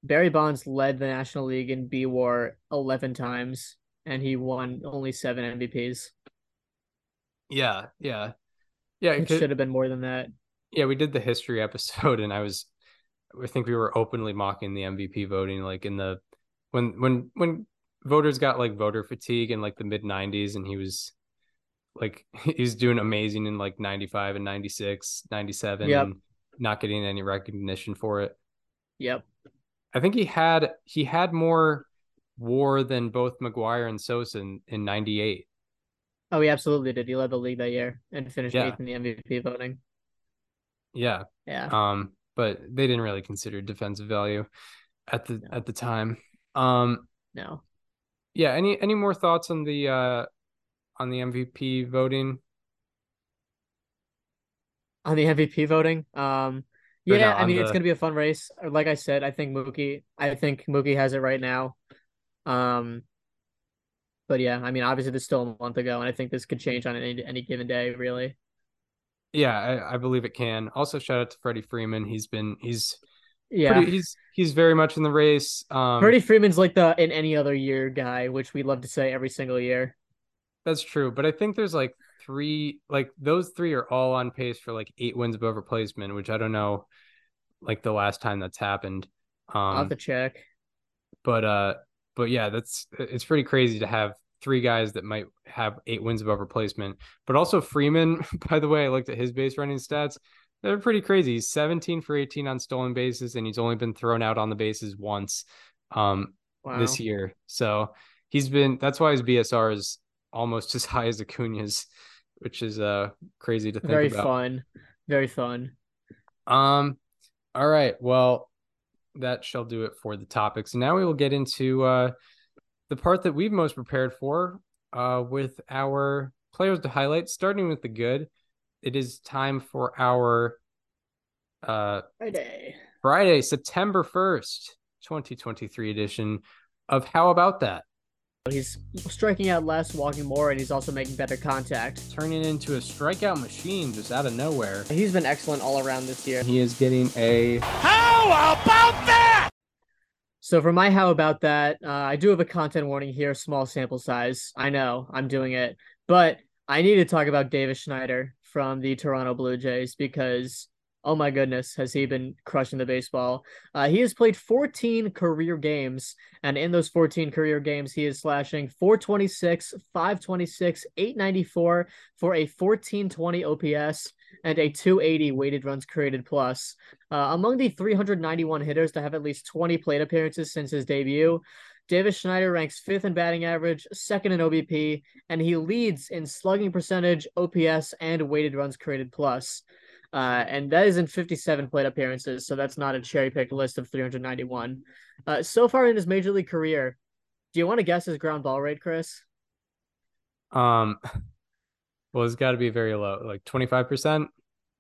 S1: Barry Bonds led the National League in B WAR 11 times, and he won only seven MVPs.
S3: Yeah, yeah, yeah.
S1: It should have been more than that.
S3: Yeah, we did the history episode, and I was, I think we were openly mocking the MVP voting, like in the when when when voters got like voter fatigue in like the mid 90s, and he was like he was doing amazing in like 95 and 96 97 yep. and not getting any recognition for it
S1: yep
S3: I think he had he had more WAR than both McGwire and Sosa in, in 98.
S1: Oh, he absolutely did. He led the league that year and finished yeah. eighth in the MVP voting.
S3: Yeah.
S1: Yeah.
S3: Um, but they didn't really consider defensive value at the no. at the time. Um
S1: no.
S3: Yeah, any any more thoughts on the uh on the MVP voting?
S1: On the MVP voting? Um yeah, I mean the... it's gonna be a fun race. Like I said, I think Mookie. I think Mookie has it right now. Um, but yeah, I mean obviously there's still a month ago, and I think this could change on any any given day, really.
S3: Yeah, I, I believe it can. Also, shout out to Freddie Freeman. He's been he's yeah pretty, he's he's very much in the race. Um,
S1: Freddie Freeman's like the in any other year guy, which we love to say every single year.
S3: That's true, but I think there's like three, like those three are all on pace for like eight wins above replacement, which I don't know, like the last time that's happened.
S1: Um, I'll have to check.
S3: But uh, but yeah, that's it's pretty crazy to have three guys that might have eight wins above replacement. But also Freeman, by the way, I looked at his base running stats. they're pretty crazy. He's 17 for 18 on stolen bases, and he's only been thrown out on the bases once um, wow. this year. So he's been that's why his BSR is almost as high as Acuna's, which is uh crazy to think
S1: Very
S3: about.
S1: fun. Very fun.
S3: Um all right. Well, that shall do it for the topics. Now we will get into uh the part that we've most prepared for uh with our players to highlight, starting with the good. It is time for our uh
S1: Friday.
S3: Friday, September 1st, 2023 edition of How About That?
S1: He's striking out less, walking more, and he's also making better contact.
S3: Turning into a strikeout machine just out of nowhere.
S1: He's been excellent all around this year.
S3: He is getting a.
S4: How about that?
S1: So for my how about that, uh, I do have a content warning here, small sample size. I know I'm doing it, but I need to talk about Davis Schneider from the Toronto Blue Jays because oh my goodness, has he been crushing the baseball? Uh, he has played 14 career games, and in those 14 career games, he is slashing 426, 526, 894 for a 1420 OPS and a 280 weighted runs created plus. Uh, among the 391 hitters to have at least 20 plate appearances since his debut, Davis Schneider ranks fifth in batting average, second in OBP, and he leads in slugging percentage, OPS, and weighted runs created plus. Uh, and that is in 57 plate appearances, so that's not a cherry picked list of 391. Uh, so far in his major league career, do you want to guess his ground ball rate, Chris?
S3: Um, well, it's got to be very low, like 25%.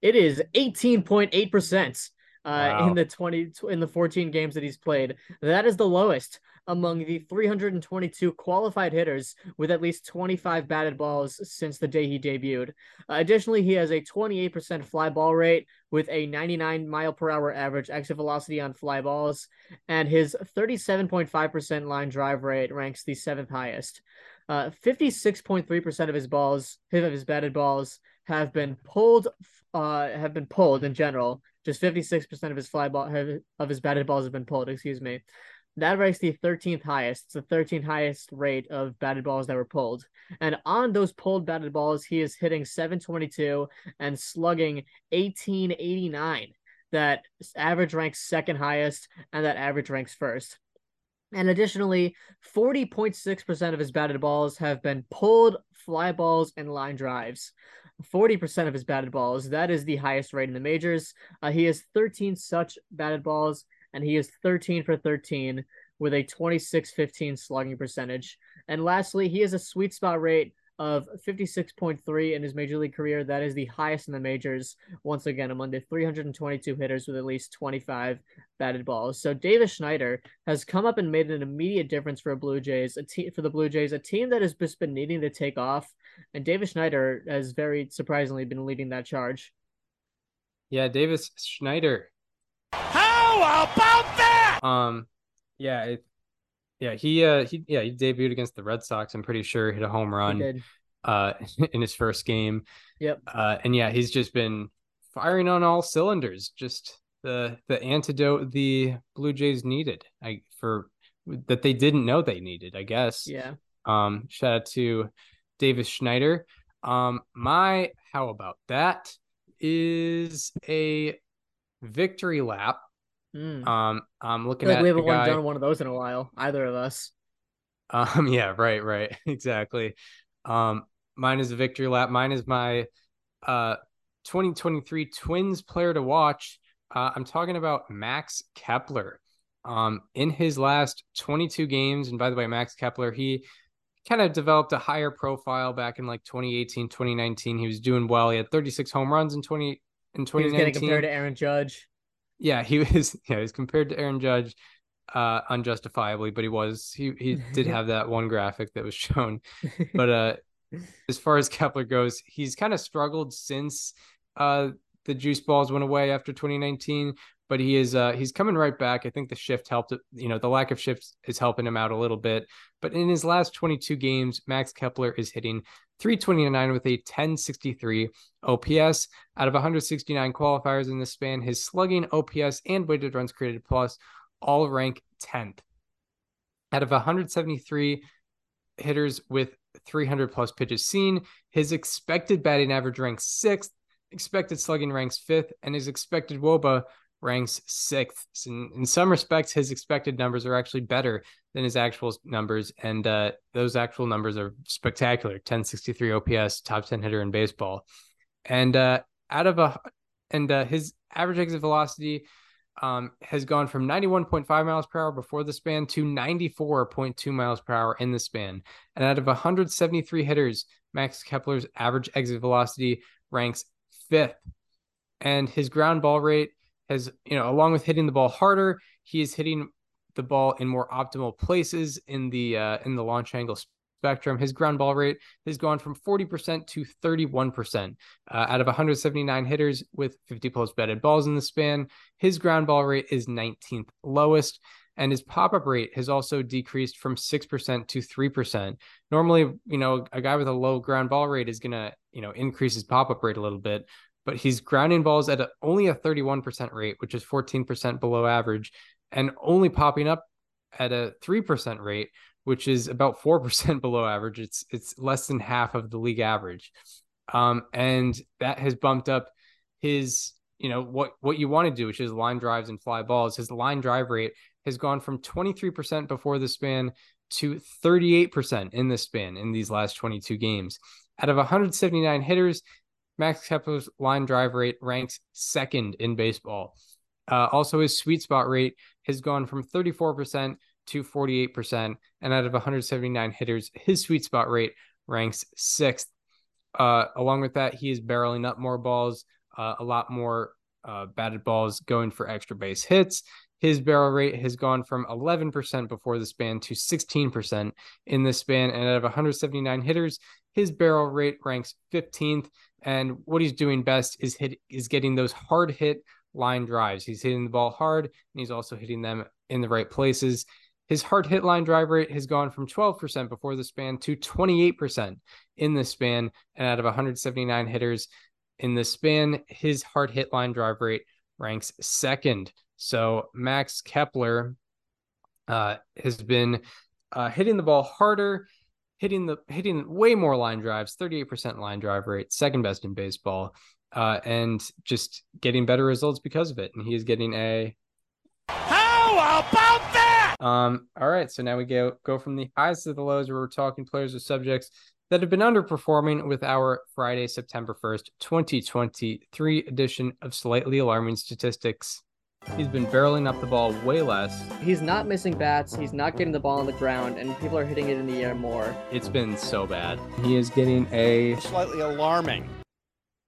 S1: It is 18.8% uh, wow. in the 20 in the 14 games that he's played. That is the lowest among the 322 qualified hitters with at least 25 batted balls since the day he debuted. Uh, additionally, he has a 28% fly ball rate with a 99 mile per hour average exit velocity on fly balls, and his 37.5% line drive rate ranks the seventh highest. Uh, 56.3% of his balls, of his batted balls, have been pulled. Uh, have been pulled in general. Just 56% of his fly ball of his batted balls have been pulled. Excuse me. That ranks the 13th highest. It's the 13th highest rate of batted balls that were pulled. And on those pulled batted balls, he is hitting 722 and slugging 1889. That average ranks second highest, and that average ranks first. And additionally, 40.6% of his batted balls have been pulled fly balls and line drives. 40% of his batted balls. That is the highest rate in the majors. Uh, he has 13 such batted balls and he is 13 for 13 with a 26-15 slugging percentage. And lastly, he has a sweet spot rate of 56.3 in his major league career. That is the highest in the majors, once again, among the 322 hitters with at least 25 batted balls. So Davis Schneider has come up and made an immediate difference for Blue Jays, a team for the Blue Jays, a team that has just been needing to take off. And Davis Schneider has very surprisingly been leading that charge.
S3: Yeah, Davis Schneider
S4: how about that?
S3: Um, yeah, it, yeah, he uh he yeah he debuted against the Red Sox. I'm pretty sure hit a home run uh in his first game.
S1: Yep.
S3: Uh, and yeah, he's just been firing on all cylinders. Just the the antidote the Blue Jays needed. I for that they didn't know they needed. I guess.
S1: Yeah.
S3: Um, shout out to Davis Schneider. Um, my how about that is a victory lap Mm. Um, I'm looking like
S1: at
S3: we
S1: haven't
S3: guy...
S1: done one of those in a while, either of us.
S3: Um, yeah, right, right, exactly. Um, mine is a victory lap. Mine is my uh 2023 Twins player to watch. Uh, I'm talking about Max Kepler. Um, in his last 22 games, and by the way, Max Kepler, he kind of developed a higher profile back in like 2018, 2019. He was doing well. He had 36 home runs in 20 in 2019. He was getting
S1: compared to Aaron Judge
S3: yeah, he was yeah, he was compared to Aaron Judge uh unjustifiably, but he was he he did have that one graphic that was shown. But uh as far as Kepler goes, he's kind of struggled since uh the juice balls went away after 2019, but he is uh he's coming right back. I think the shift helped you know, the lack of shifts is helping him out a little bit. But in his last 22 games, Max Kepler is hitting 329 with a 1063 OPS. Out of 169 qualifiers in this span, his slugging, OPS, and weighted runs created plus all rank 10th. Out of 173 hitters with 300 plus pitches seen, his expected batting average ranks sixth. expected slugging ranks fifth, and his expected WOBA ranks sixth. So in, in, some respects, his expected numbers are actually better than his actual numbers, and uh, those actual numbers are spectacular. 1063 OPS, top 10 hitter in baseball, and uh, out of a and uh, his average exit velocity um, has gone from 91.5 miles per hour before the span to 94.2 miles per hour in the span. And out of 173 hitters, Max Kepler's average exit velocity ranks fifth. And his ground ball rate has, you know, along with hitting the ball harder, he is hitting the ball in more optimal places in the uh, in the launch angle spectrum. His ground ball rate has gone from 40% to 31%. Uh, out of 179 hitters with 50 plus batted balls in the span, his ground ball rate is 19th lowest. And his pop up rate has also decreased from 6% to 3%. Normally, you know, a guy with a low ground ball rate is going to, you know, increase his pop up rate a little bit, but he's grounding balls at a, only a 31% rate, which is 14% below average, and only popping up at a 3% rate, which is about 4% below average. It's it's less than half of the league average. Um, and that has bumped up his, you know, what what you want to do, which is line drives and fly balls. His line drive rate has gone from 23% before the span to 38% in the span in these last 22 games. Out of 179 hitters, Max Kepler's line drive rate ranks second in baseball. Uh, also, his sweet spot rate has gone from 34% to 48%. And out of 179 hitters, his sweet spot rate ranks sixth. Uh, along with that, he is barreling up more balls, uh, a lot more uh, batted balls going for extra base hits. His barrel rate has gone from 11% before the span to 16% in the span. And out of 179 hitters, his barrel rate ranks 15th. And what he's doing best is hit is getting those hard hit line drives. He's hitting the ball hard and he's also hitting them in the right places. His hard hit line drive rate has gone from 12% before the span to 28% in the span. And out of 179 hitters in the span, his hard hit line drive rate ranks second. So Max Kepler uh, has been uh, hitting the ball harder, hitting the hitting way more line drives, 38% line drive rate, second best in baseball, uh, and just getting better results because of it. And he is getting a.
S4: How about that?
S3: Um, all right, so now we go go from the highs to the lows where we're talking players or subjects that have been underperforming with our Friday, September 1st, 2023 edition of Slightly Alarming Statistics. He's been barreling up the ball way less.
S1: He's not missing bats. He's not getting the ball on the ground, and people are hitting it in the air more.
S3: It's been so bad. He is getting a
S4: slightly alarming.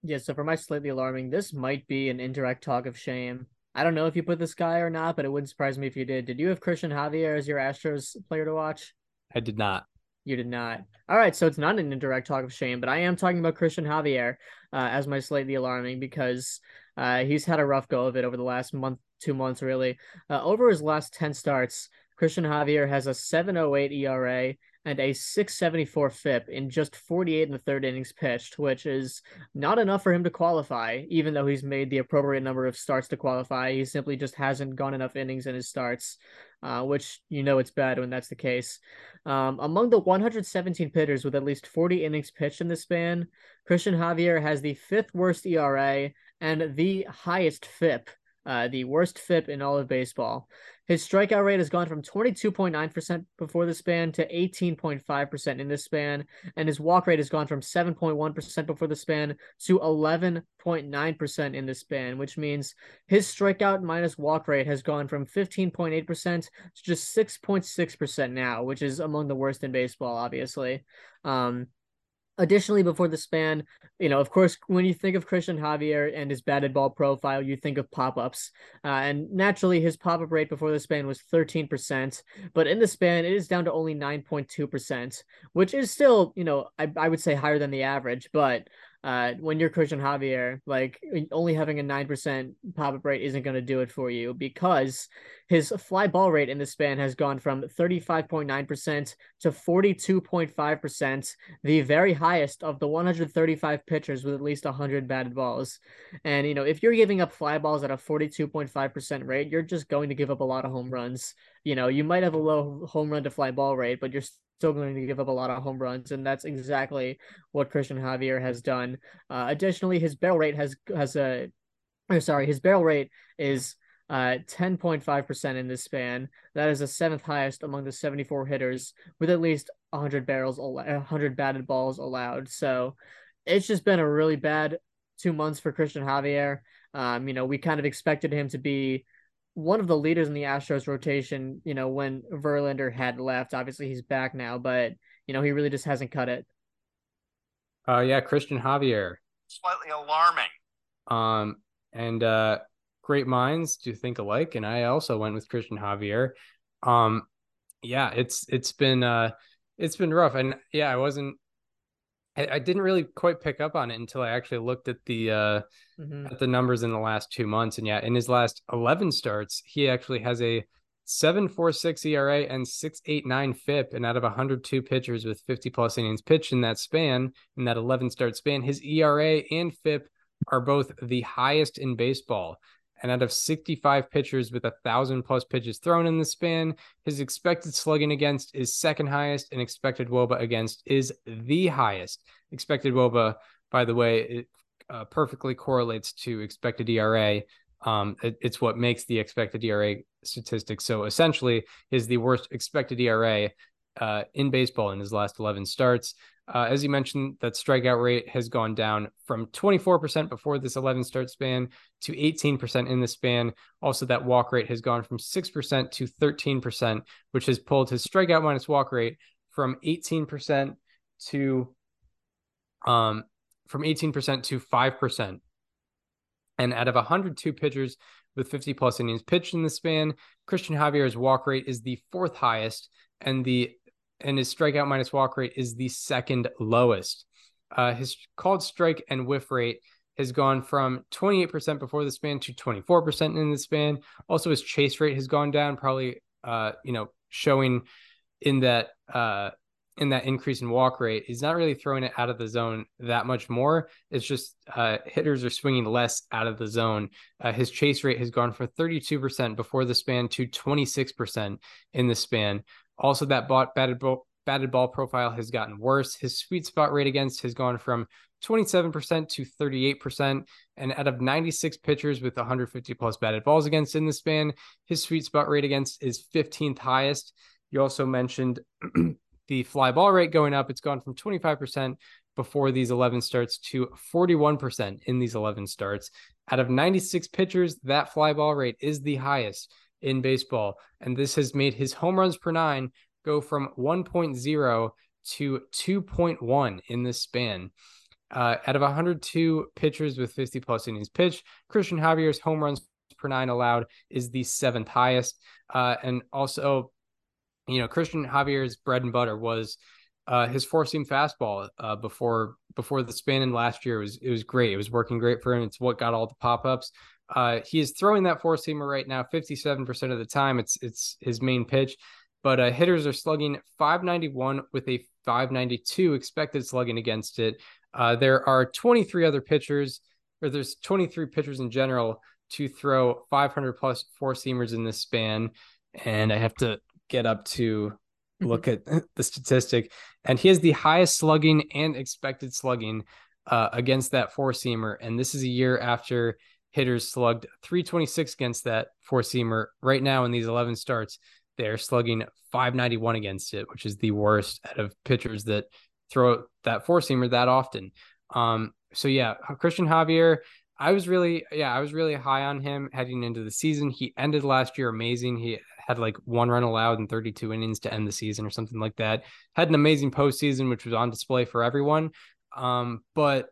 S1: Yeah, so for my slightly alarming, this might be an indirect talk of shame. I don't know if you put this guy or not, but it wouldn't surprise me if you did. Did you have Christian Javier as your Astros player to watch?
S3: I did not.
S1: You did not. All right, so it's not an indirect talk of shame, but I am talking about Christian Javier uh, as my slightly alarming because uh, he's had a rough go of it over the last month, two months, really. Uh, over his last 10 starts, Christian Javier has a 708 ERA and a 674 FIP in just 48 in the third innings pitched, which is not enough for him to qualify, even though he's made the appropriate number of starts to qualify. He simply just hasn't gone enough innings in his starts, uh, which you know it's bad when that's the case. Um, among the 117 pitchers with at least 40 innings pitched in the span, Christian Javier has the fifth worst ERA and the highest FIP uh, the worst FIP in all of baseball. His strikeout rate has gone from 22.9% before the span to 18.5% in this span, and his walk rate has gone from 7.1% before the span to 11.9% in this span, which means his strikeout minus walk rate has gone from 15.8% to just 6.6% now, which is among the worst in baseball, obviously. Um, Additionally, before the span, you know, of course, when you think of Christian Javier and his batted ball profile, you think of pop ups. Uh, and naturally, his pop up rate before the span was 13%. But in the span, it is down to only 9.2%, which is still, you know, I, I would say higher than the average. But uh, when you're Christian Javier, like only having a 9% pop up rate isn't going to do it for you because his fly ball rate in the span has gone from 35.9% to 42.5%, the very highest of the 135 pitchers with at least 100 batted balls. And, you know, if you're giving up fly balls at a 42.5% rate, you're just going to give up a lot of home runs. You know, you might have a low home run to fly ball rate, but you're still going to give up a lot of home runs, and that's exactly what Christian Javier has done. Uh, additionally, his barrel rate has has a, sorry, his barrel rate is uh 10.5% in this span. That is the seventh highest among the 74 hitters with at least 100 barrels 100 batted balls allowed. So it's just been a really bad 2 months for Christian Javier. Um you know, we kind of expected him to be one of the leaders in the Astros rotation, you know, when Verlander had left. Obviously he's back now, but you know, he really just hasn't cut it.
S3: Uh yeah, Christian Javier.
S4: Slightly alarming.
S3: Um and uh great minds do think alike, and I also went with Christian Javier. Um, yeah, it's it's been uh, it's been rough, and yeah, I wasn't. I, I didn't really quite pick up on it until I actually looked at the uh, mm-hmm. at the numbers in the last two months, and yeah, in his last eleven starts, he actually has a 7.46 ERA and 6.89 FIP, and out of 102 pitchers with 50 plus innings pitched in that span, in that 11 start span, his ERA and FIP are both the highest in baseball. And out of 65 pitchers with a thousand plus pitches thrown in the span, his expected slugging against is second highest, and expected WOBA against is the highest. Expected WOBA, by the way, it uh, perfectly correlates to expected ERA. Um, it, it's what makes the expected ERA statistic. So essentially, is the worst expected ERA uh, in baseball in his last 11 starts. Uh, as you mentioned, that strikeout rate has gone down from 24% before this 11 start span to 18% in the span. Also, that walk rate has gone from 6% to 13%, which has pulled his strikeout minus walk rate from 18% to um from 18% to 5%. And out of 102 pitchers with 50 plus innings pitched in the span, Christian Javier's walk rate is the fourth highest and the and his strikeout minus walk rate is the second lowest. Uh, his called strike and whiff rate has gone from 28% before the span to 24% in the span. Also, his chase rate has gone down, probably uh, you know, showing in that uh in that increase in walk rate. He's not really throwing it out of the zone that much more. It's just uh, hitters are swinging less out of the zone. Uh, his chase rate has gone from 32% before the span to 26% in the span. Also, that bought batted ball, batted ball profile has gotten worse. His sweet spot rate against has gone from 27% to 38%. And out of 96 pitchers with 150 plus batted balls against in the span, his sweet spot rate against is 15th highest. You also mentioned the fly ball rate going up. It's gone from 25% before these 11 starts to 41% in these 11 starts. Out of 96 pitchers, that fly ball rate is the highest in baseball. And this has made his home runs per nine go from 1.0 to 2.1 in this span. Uh, out of 102 pitchers with 50 plus innings pitched, Christian Javier's home runs per nine allowed is the seventh highest. Uh, and also, you know, Christian Javier's bread and butter was uh, his four seam fastball uh, before before the span in last year was it was great. It was working great for him. It's what got all the pop ups. Uh, he is throwing that four seamer right now, 57% of the time. It's it's his main pitch, but uh, hitters are slugging 591 with a 592 expected slugging against it. Uh, there are 23 other pitchers, or there's 23 pitchers in general to throw 500 plus four seamers in this span, and I have to get up to mm-hmm. look at the statistic, and he has the highest slugging and expected slugging uh, against that four seamer, and this is a year after hitters slugged 326 against that four seamer. Right now, in these 11 starts, they're slugging 591 against it, which is the worst out of pitchers that throw that four seamer that often. Um, so yeah, Christian Javier, I was really, yeah, I was really high on him heading into the season. He ended last year amazing. He had like one run allowed in 32 innings to end the season or something like that. Had an amazing postseason, which was on display for everyone. Um, but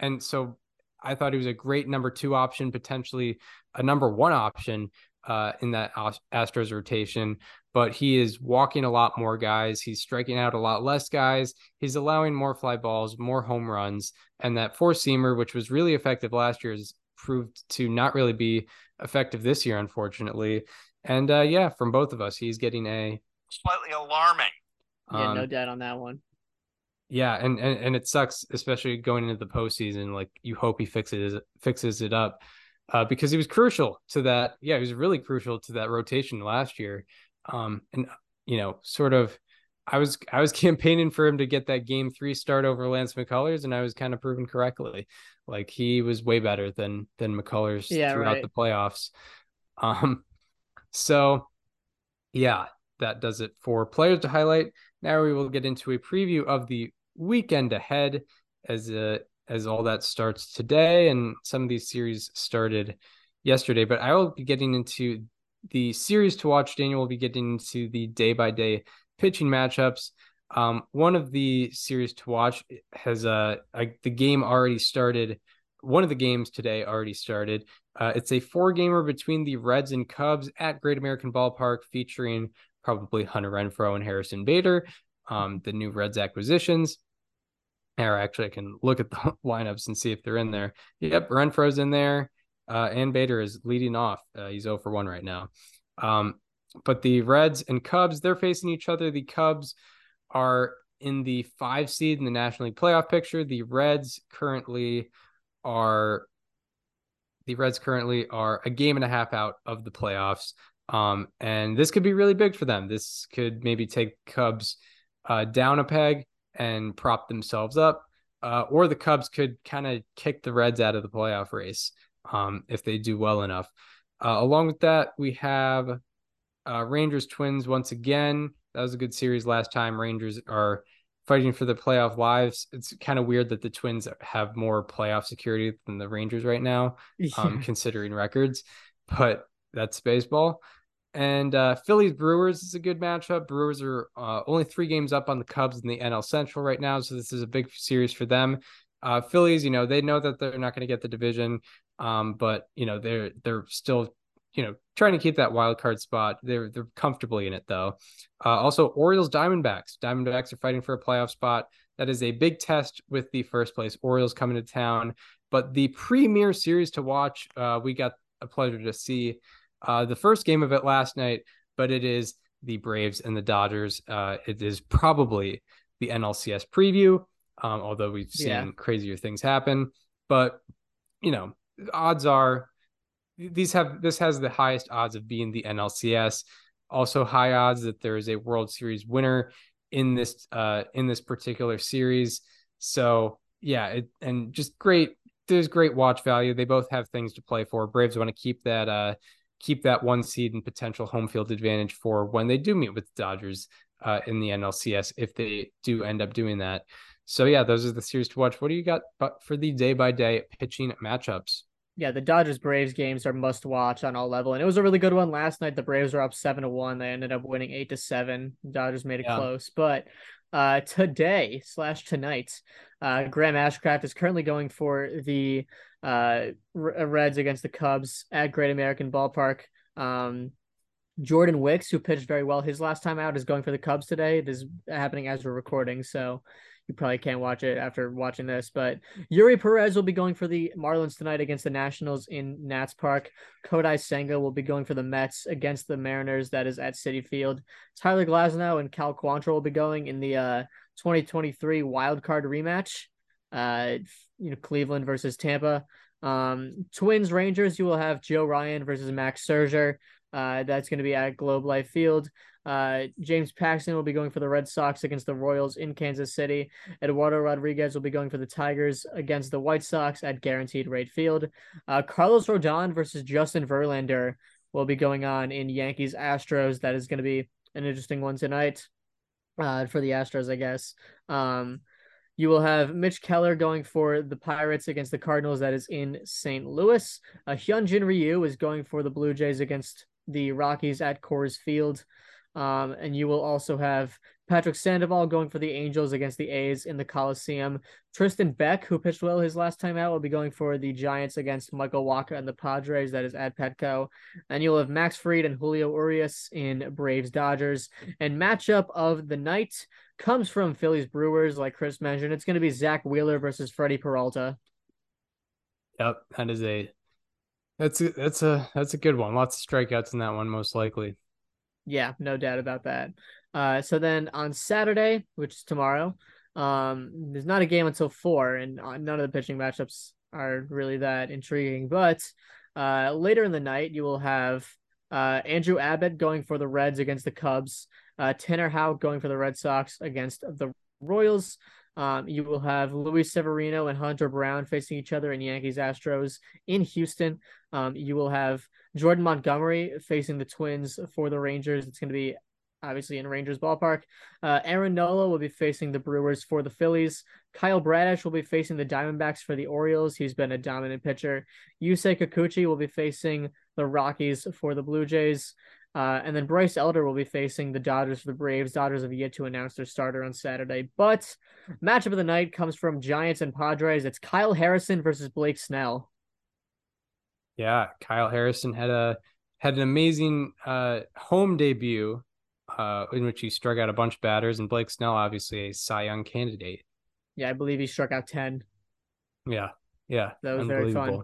S3: and so I thought he was a great number two option, potentially a number one option uh, in that Astros rotation. But he is walking a lot more guys. He's striking out a lot less guys. He's allowing more fly balls, more home runs, and that four seamer, which was really effective last year, has proved to not really be effective this year, unfortunately. And uh, yeah, from both of us, he's getting a
S4: slightly alarming.
S1: Yeah, um, no doubt on that one.
S3: Yeah, and, and and it sucks, especially going into the postseason. Like you hope he fixes fixes it up, uh, because he was crucial to that. Yeah, he was really crucial to that rotation last year. Um, and you know, sort of, I was I was campaigning for him to get that game three start over Lance McCullers, and I was kind of proven correctly. Like he was way better than than McCullers
S1: Yeah,
S3: throughout
S1: right.
S3: the playoffs. Um, so yeah, that does it for players to highlight. Now we will get into a preview of the weekend ahead as uh, as all that starts today, and some of these series started yesterday. But I will be getting into the series to watch. Daniel will be getting into the day by day pitching matchups. Um, one of the series to watch has uh, the game already started. One of the games today already started. Uh, it's a four gamer between the Reds and Cubs at Great American Ballpark, featuring probably Hunter Renfroe and Harrison Bader, um, the new Reds acquisitions. Or actually, I can look at the lineups and see if they're in there. Yep, Renfroe's in there, uh, and Bader is leading off. Uh, he's 0 for 1 right now. Um, but the Reds and Cubs, they're facing each other. The Cubs are in the five seed in the National League playoff picture. The Reds currently are the Reds currently are a game and a half out of the playoffs. Um, and this could be really big for them. This could maybe take Cubs uh, down a peg and prop themselves up, uh, or the Cubs could kind of kick the Reds out of the playoff race um, if they do well enough. Uh, along with that, we have uh, Rangers Twins once again. That was a good series last time. Rangers are fighting for the playoff lives. It's kind of weird that the Twins have more playoff security than the Rangers right now, um, considering records, but that's baseball. And uh, Phillies Brewers is a good matchup. Brewers are uh, only three games up on the Cubs in the NL Central right now, so this is a big series for them. Uh, Phillies, you know, they know that they're not going to get the division, um, but you know they're they're still you know trying to keep that wild card spot. They're they're comfortably in it though. Uh, also, Orioles Diamondbacks. Diamondbacks are fighting for a playoff spot. That is a big test with the first place Orioles coming to town. But the premier series to watch, uh, we got a pleasure to see uh, the first game of it last night, but it is the Braves and the Dodgers. Uh, it is probably the NLCS preview, um, although we've seen
S1: Yeah.
S3: crazier things happen. But you know, odds are these have this has the highest odds of being the NLCS. Also, high odds that there is a World Series winner in this uh, in this particular series. So yeah, it, and just great. There's great watch value. They both have things to play for. Braves want to keep that uh, keep that one seed and potential home field advantage for when they do meet with the Dodgers uh, in the NLCS if they do end up doing that. So yeah, those are the series to watch. What do you got for the day by day pitching matchups?
S1: yeah, the Dodgers Braves games are must watch on all level, and it was a really good one last night. The Braves were up seven to one. They ended up winning eight to seven. Dodgers made it
S3: Yeah.
S1: close, but uh, today slash tonight, uh, Graham Ashcraft is currently going for the uh, Reds against the Cubs at Great American Ballpark. Um, Jordan Wicks, who pitched very well his last time out, is going for the Cubs today. This is happening as we're recording, so you probably can't watch it after watching this. But Eury Perez will be going for the Marlins tonight against the Nationals in Nats Park. Kodai Senga will be going for the Mets against the Mariners. That is at Citi Field. Tyler Glasnow and Cal Quantrill will be going in the uh, 2023 wild card rematch. Uh, you know, Cleveland versus Tampa. Um, Twins Rangers, you will have Joe Ryan versus Max Scherzer. Uh, that's going to be at Globe Life Field. Uh, James Paxton will be going for the Red Sox against the Royals in Kansas City. Eduardo Rodriguez will be going for the Tigers against the White Sox at Guaranteed Rate Field. Uh, Carlos Rodon versus Justin Verlander will be going on in Yankees Astros. That is going to be an interesting one tonight uh, for the Astros, I guess. Um, you will have Mitch Keller going for the Pirates against the Cardinals. That is in St. Louis. Uh, Hyunjin Ryu is going for the Blue Jays against the Rockies at Coors Field. Um, and you will also have Patrick Sandoval going for the Angels against the A's in the Coliseum. Tristan Beck, who pitched well his last time out, will be going for the Giants against Michael Wacha and the Padres. That is at Petco. And you'll have Max Fried and Julio Urias in Braves Dodgers. And matchup of the night comes from Phillies Brewers, like Chris mentioned. It's going to be Zack Wheeler versus Freddie Peralta.
S3: Yep, that is a that's a that's a that's a good one. Lots of strikeouts in that one, most likely.
S1: Yeah, no doubt about that. Uh, so then on Saturday, which is tomorrow, um, there's not a game until four, and uh, none of the pitching matchups are really that intriguing. But uh, later in the night, you will have uh, Andrew Abbott going for the Reds against the Cubs. Uh, Tanner Houck going for the Red Sox against the Royals. Um, you will have Luis Severino and Hunter Brown facing each other in Yankees Astros in Houston. Um, you will have Jordan Montgomery facing the Twins for the Rangers. It's going to be obviously in Rangers ballpark. Uh, Aaron Nola will be facing the Brewers for the Phillies. Kyle Bradish will be facing the Diamondbacks for the Orioles. He's been a dominant pitcher. Yusei Kikuchi will be facing the Rockies for the Blue Jays. Uh, and then Bryce Elder will be facing the Dodgers for the Braves. Dodgers have yet to announce their starter on Saturday. But matchup of the night comes from Giants and Padres. It's Kyle Harrison versus Blake Snell.
S3: Yeah, Kyle Harrison had a had an amazing uh, home debut uh, in which he struck out a bunch of batters, and Blake Snell, obviously a Cy Young candidate.
S1: Yeah, I believe he struck out 10.
S3: Yeah, yeah.
S1: That was very fun.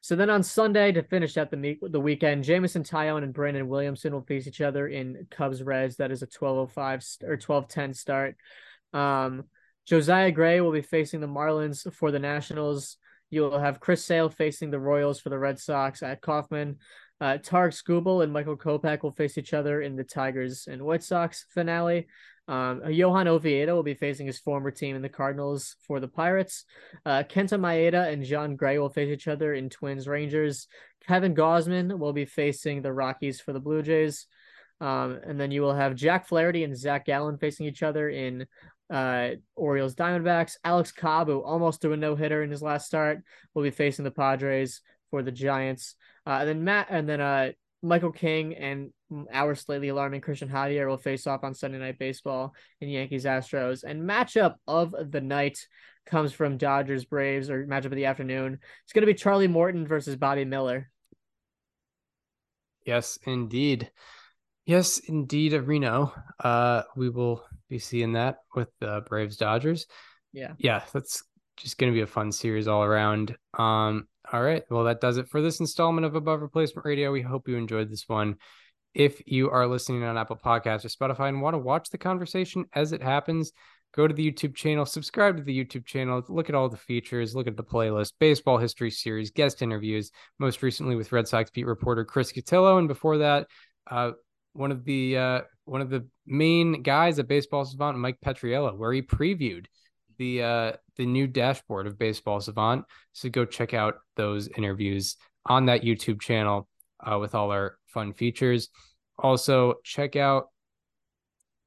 S1: So then on Sunday to finish out the the weekend, Jameson Taillon and Brandon Williamson will face each other in Cubs Reds. That is a 12:05 or 12:10 start. Um, Josiah Gray will be facing the Marlins for the Nationals. You will have Chris Sale facing the Royals for the Red Sox at Kauffman. Uh, Tarik Skubal and Michael Kopech will face each other in the Tigers and White Sox finale. Um, Johan Oviedo will be facing his former team in the Cardinals for the Pirates. Uh, Kenta Maeda and Jon Gray will face each other in Twins Rangers. Kevin Gausman will be facing the Rockies for the Blue Jays. Um, and then you will have Jack Flaherty and Zach Gallen facing each other in uh, Orioles Diamondbacks. Alex Cobb, who almost threw a no hitter in his last start, will be facing the Padres for the Giants. Uh, and then Matt, and then uh, Michael King and our slightly alarming Christian Javier will face off on Sunday Night Baseball in Yankees Astros. And matchup of the night comes from Dodgers Braves, or matchup of the afternoon. It's going to be Charlie Morton versus Bobby Miller.
S3: Yes, indeed. Yes, indeed, Reno. Uh, we will be seeing that with the Braves Dodgers.
S1: Yeah.
S3: Yeah, that's just going to be a fun series all around. Um, all right. Well, that does it for this installment of Above Replacement Radio. We hope you enjoyed this one. If you are listening on Apple Podcasts or Spotify and want to watch the conversation as it happens, go to the YouTube channel, subscribe to the YouTube channel, look at all the features, look at the playlist, baseball history series, guest interviews, most recently with Red Sox beat reporter Chris Cotillo, and before that, uh, one of the uh, one of the main guys at Baseball Savant, Mike Petriello, where he previewed the uh, the new dashboard of Baseball Savant. So go check out those interviews on that YouTube channel uh, with all our fun features. Also, check out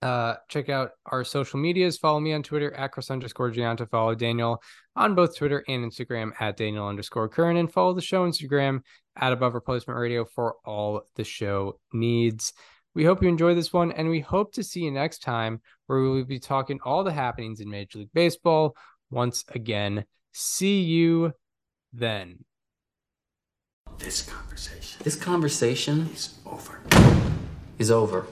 S3: uh, check out our social medias. Follow me on Twitter at Chris underscore Gianta. Follow Daniel on both Twitter and Instagram at Daniel underscore Curran. And follow the show Instagram at Above Replacement Radio for all the show needs. We hope you enjoy this one, and we hope to see you next time where we will be talking all the happenings in Major League Baseball once again. See you then.
S5: This conversation.
S6: This conversation
S5: is over.
S6: Is over.